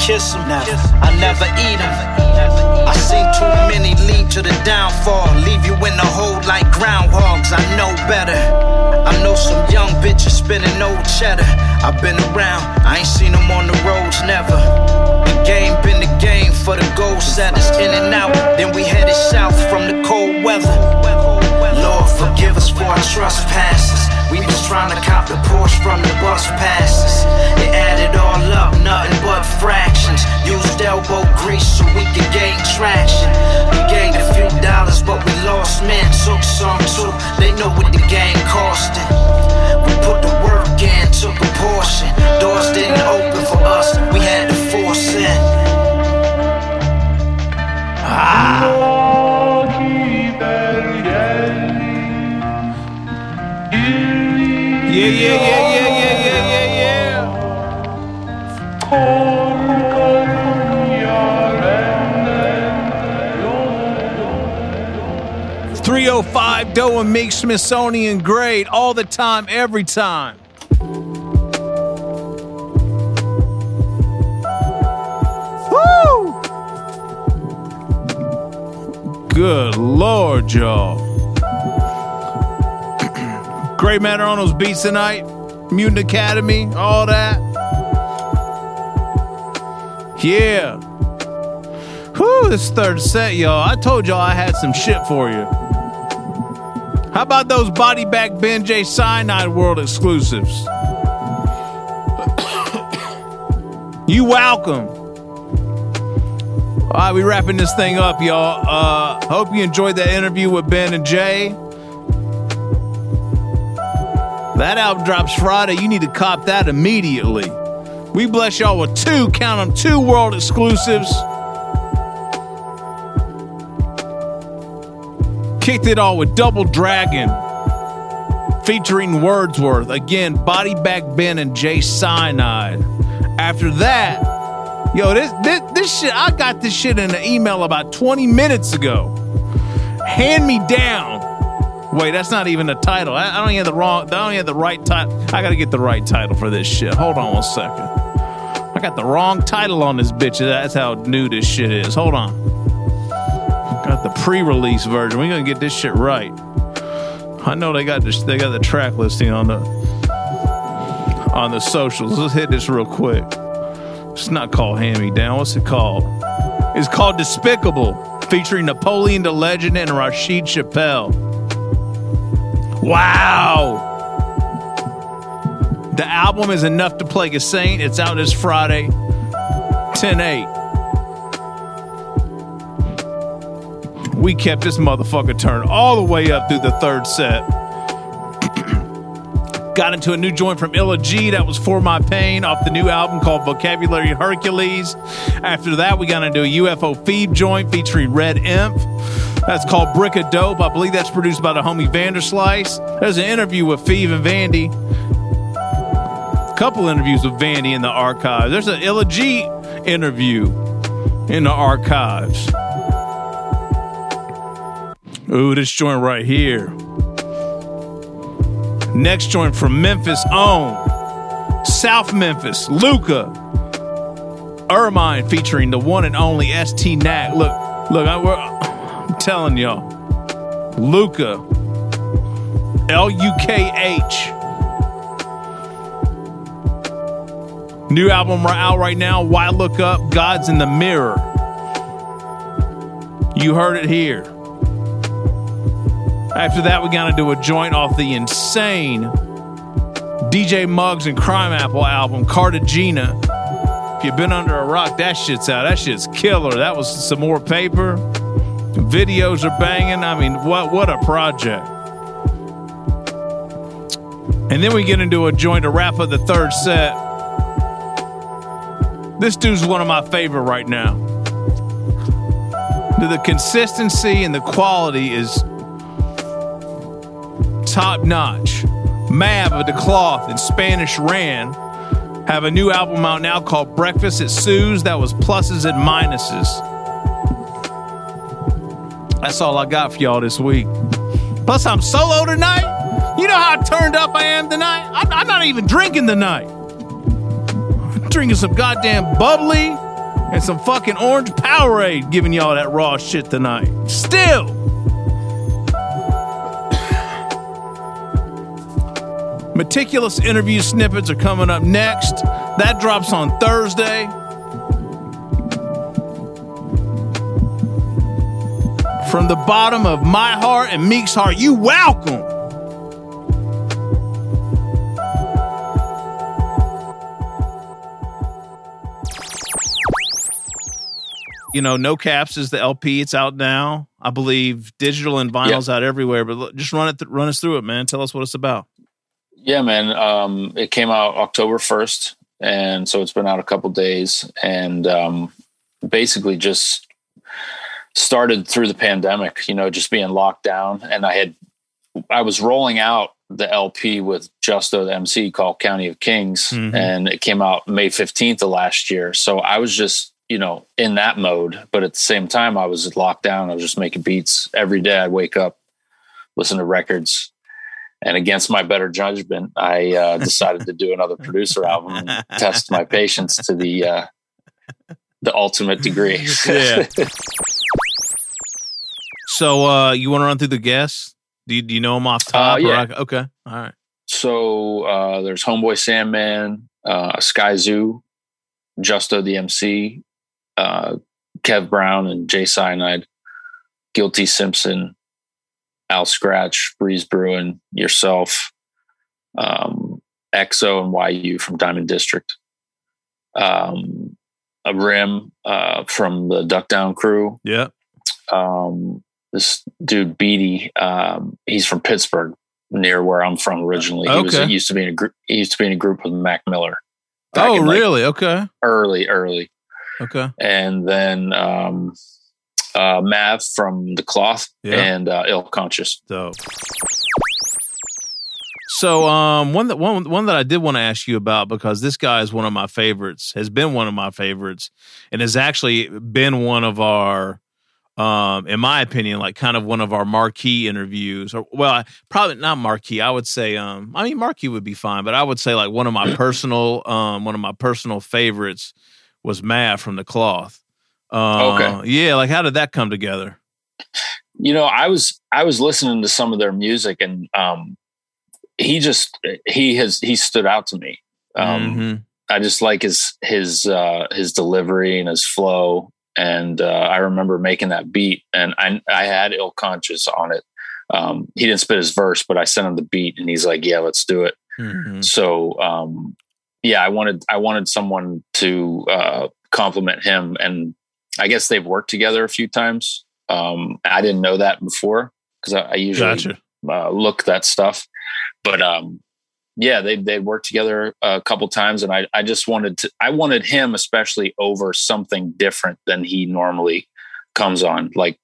Kiss them, I never eat them. I seen too many lead to the downfall. Leave you in the hole like groundhogs. I know better. I know some young bitches spinning old cheddar. I've been around, I ain't seen them on the roads, never. The game been the game for the goal setters. In and out, then we headed south from the cold weather. Lord, forgive us for our trespasses. We was trying to cop the Porsche from the bus passes. It added all up, nothing but fractions. Used elbow grease so we could gain traction. We gained a few dollars, but we lost men. Took some too. They know what the game costing. We put the work in, took a portion. Doors didn't open for us, we had to 305 Doe and Smithsonian great all the time, every time. Woo! Good lord, y'all. Great Matter on those beats tonight. Mutant Academy, all that. Yeah. Whew, this third set, y'all. I told y'all I had some shit for you. How about those Body Bag Ben Jay Cyanide World exclusives? you welcome. All right, we wrapping this thing up, y'all. Uh, hope you enjoyed that interview with Ben and Jay. That album drops Friday. You need to cop that immediately. We bless y'all with two, count them, two world exclusives. Kicked it all with Double Dragon featuring Wordsworth. Again, Body Bag Ben and Jay Cyanide. After that, yo, this, this this shit, I got this shit in an email about 20 minutes ago. Hand me down. Wait, that's not even the title. I, I don't have the wrong. I don't have the right title. I gotta get the right title for this shit. Hold on one second. I got the wrong title on this bitch. That's how new this shit is. Hold on. The pre-release version. We're gonna get this shit right. I know they got this. They got the track listing on the on the socials. Let's hit this real quick. It's not called Hand Me Down. What's it called? It's called Despicable, featuring Napoleon Da Legend and Rasheed Chappell. Wow. The album is enough to plague a saint. It's out this Friday, 10 8. We kept this motherfucker turned all the way up through the third set. Got into a new joint from Illa Ghee that was For My Pain off the new album called Vocabulary Hercules. After that, we got into a UFO Fev joint featuring Red Imp. That's called Brick of Dope. I believe that's produced by the homie Vanderslice. There's an interview with Fev and Vandy. A couple interviews with Vandy in the archives. There's an Illa Ghee interview in the archives. Ooh, this joint right here. Next joint from Memphis own South Memphis, Luca Ermine featuring the one and only ST Nat. Look, look, I, I'm telling y'all, Lukah, L U K H. New album right out right now. Why look up? God's in the mirror. You heard it here. After that, we got to do a joint off the insane DJ Muggs and Crimeapple album, Cartagena. If you've been under a rock, that shit's out. That shit's killer. That was some more paper. Videos are banging. I mean, what what a project. And then we get into a joint to wrap up the third set. This dude's one of my favorite right now. The consistency and the quality is top notch. Mav of the Cloth and Spanish Ran have a new album out now called Breakfast at Sue's that was pluses and minuses. That's all I got for y'all this week. Plus, I'm solo tonight. You know how turned up I am tonight? I'm, I'm not even drinking tonight. I'm drinking some goddamn bubbly and some fucking orange Powerade, giving y'all that raw shit tonight. Still. Meticulous interview snippets are coming up next. That drops on Thursday. From the bottom of my heart and Meek's heart, you welcome. You know, No Caps is the LP. It's out now. I believe digital and vinyl's out everywhere. But look, just run it, th- run us through it, man. Tell us what it's about. Yeah, man. Um, it came out October first, and so it's been out a couple days, and um, basically just started through the pandemic. You know, just being locked down, and I had I was rolling out the LP with Justo the MC called County of Kings, Mhm. and it came out May fifteenth of last year. So I was just you know in that mode, but at the same time I was locked down. I was just making beats every day. I'd wake up, listen to records. And against my better judgment, I uh, decided to do another producer album and test my patience to the uh, the ultimate degree. Yeah. So, uh, you want to run through the guests? Do you, do you know them off top? Uh, or yeah. I- okay. All right. So uh, there's Homeboy Sandman, uh, Skyzoo, Justo the MC, uh, Kev Brown and Jay Cyanide, Guilty Simpson, Al Skratch, Breeze Brewin, yourself, um, EXO and YU from Diamond District, um, a Rim uh, from the Duck Down crew. Yeah. Um, this dude Beatty, um, he's from Pittsburgh, near where I'm from originally. He was Okay. he used to be in a group. He used to be in a group with Mac Miller. Oh, in, like, really? okay. early, early, Okay. and then um, uh, Mav from the Cloth Yeah. and uh, Ill Conscious. Dope. So, um, one that one one that I did want to ask you about because this guy is one of my favorites, has been one of my favorites, and has actually been one of our, um, in my opinion, like kind of one of our marquee interviews. Or well, I- probably not marquee. I would say, um, I mean, marquee would be fine, but I would say like one of my personal, um, one of my personal favorites was Mav from the Cloth. Uh, Okay. yeah, like how did that come together? you know i was i was listening to some of their music and um he just he has he stood out to me um Mhm. i just like his his uh his delivery and his flow and uh i remember making that beat and i i had ill conscious on it um he didn't spit his verse but i sent him the beat and he's like yeah let's do it Mhm. so um yeah i wanted i wanted someone to uh compliment him and i guess they've worked together a few times. Um i didn't know that before because I, I usually Gotcha. uh, look that stuff. But um yeah, they they worked together a couple times, and I I just wanted to I wanted him especially over something different than he normally comes on, like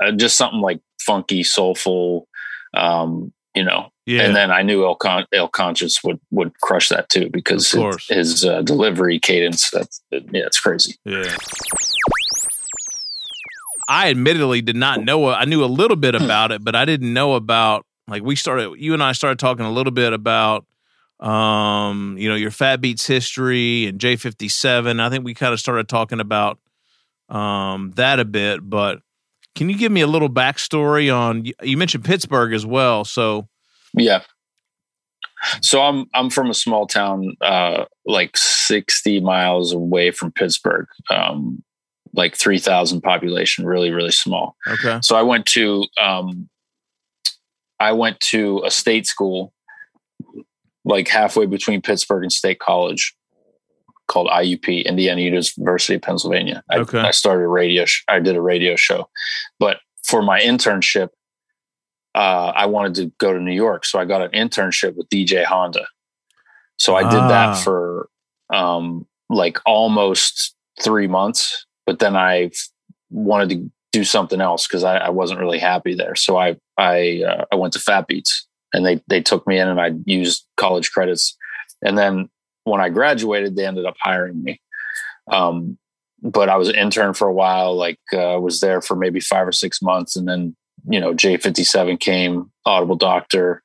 uh, just something like funky, soulful, um, you know. Yeah. And then I knew El, Con- Ill Conscious would would crush that too because his, his uh, delivery cadence that's yeah, it's crazy. Yeah. I admittedly did not know. I knew a little bit about it, but I didn't know about like we started. You and I started talking a little bit about, um, you know, your Fat Beats history and J fifty seven. I think we kind of started talking about um that a bit. But can you give me a little backstory on? You mentioned Pittsburgh as well, so Yeah. So I'm I'm from a small town, uh, like 60 miles away from Pittsburgh, um, like 3,000 population, really really small. okay, So I went to um, I went to a state school, like halfway between Pittsburgh and State College, called IUP, Indiana University of Pennsylvania. I, Okay. I started a radio. Sh- I did a radio show, but for my internship, uh, I wanted to go to New York, so I got an internship with DJ Honda. So I did Ah. that for um, like almost three months, but then I wanted to do something else because I, I wasn't really happy there. So I I uh, I went to Fat Beats, and they they took me in, and I used college credits, and then when I graduated, they ended up hiring me. Um, but I was an intern for a while, like uh, was there for maybe five or six months, and then you know J fifty seven came, Audible Doctor,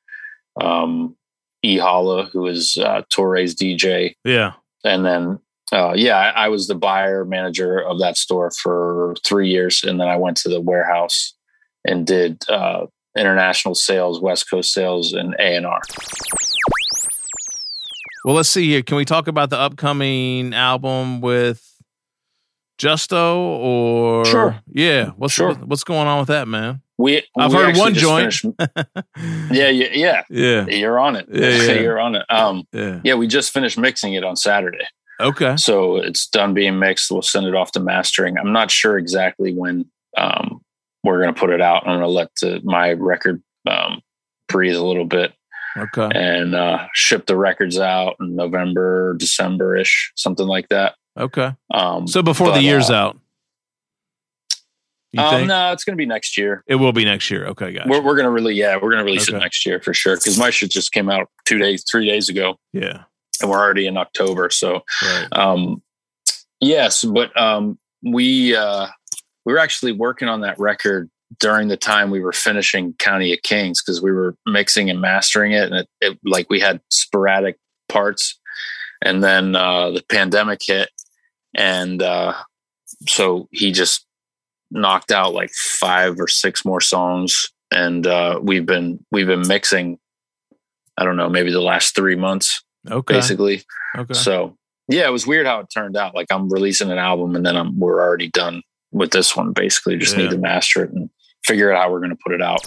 um, E Holla, who is uh, Torae's DJ, yeah, and then uh, yeah, I, I was the buyer manager of that store for three years, and then I went to the warehouse and did uh, international sales, West Coast sales, and A and R. Well, let's see here. Can we talk about the upcoming album with Justo or Sure. Yeah, what's Sure. what's going on with that, man? We I've we heard one joint. yeah, yeah, yeah, Yeah. You're on it. Yeah, yeah. You're on it. Um, Yeah. yeah, we just finished mixing it on Saturday. Okay. So it's done being mixed. We'll send it off to mastering. I'm not sure exactly when um, we're going to put it out. I'm going to let the, my record um, breathe a little bit Okay. and uh, ship the records out in November, December ish, something like that. Okay. Um, So before the year's uh, out. Um, think? no, it's going to be next year. It will be next year. Okay, gotcha. We're, we're going to really, yeah, we're going to release Okay. it next year for sure. Because my shit just came out two days, three days ago. Yeah. and we're already in October. So, Right. um, yes, but um, we uh, we were actually working on that record during the time we were finishing County of Kings because we were mixing and mastering it, and it, it like we had sporadic parts, and then uh, the pandemic hit, and uh, so he just knocked out like five or six more songs, and uh, we've been we've been mixing. I don't know, maybe the last three months Okay. basically. Okay. So yeah, it was weird how it turned out. Like I'm releasing an album and then I'm, we're already done with this one. Basically, just Yeah. need to master it and figure out how we're going to put it out.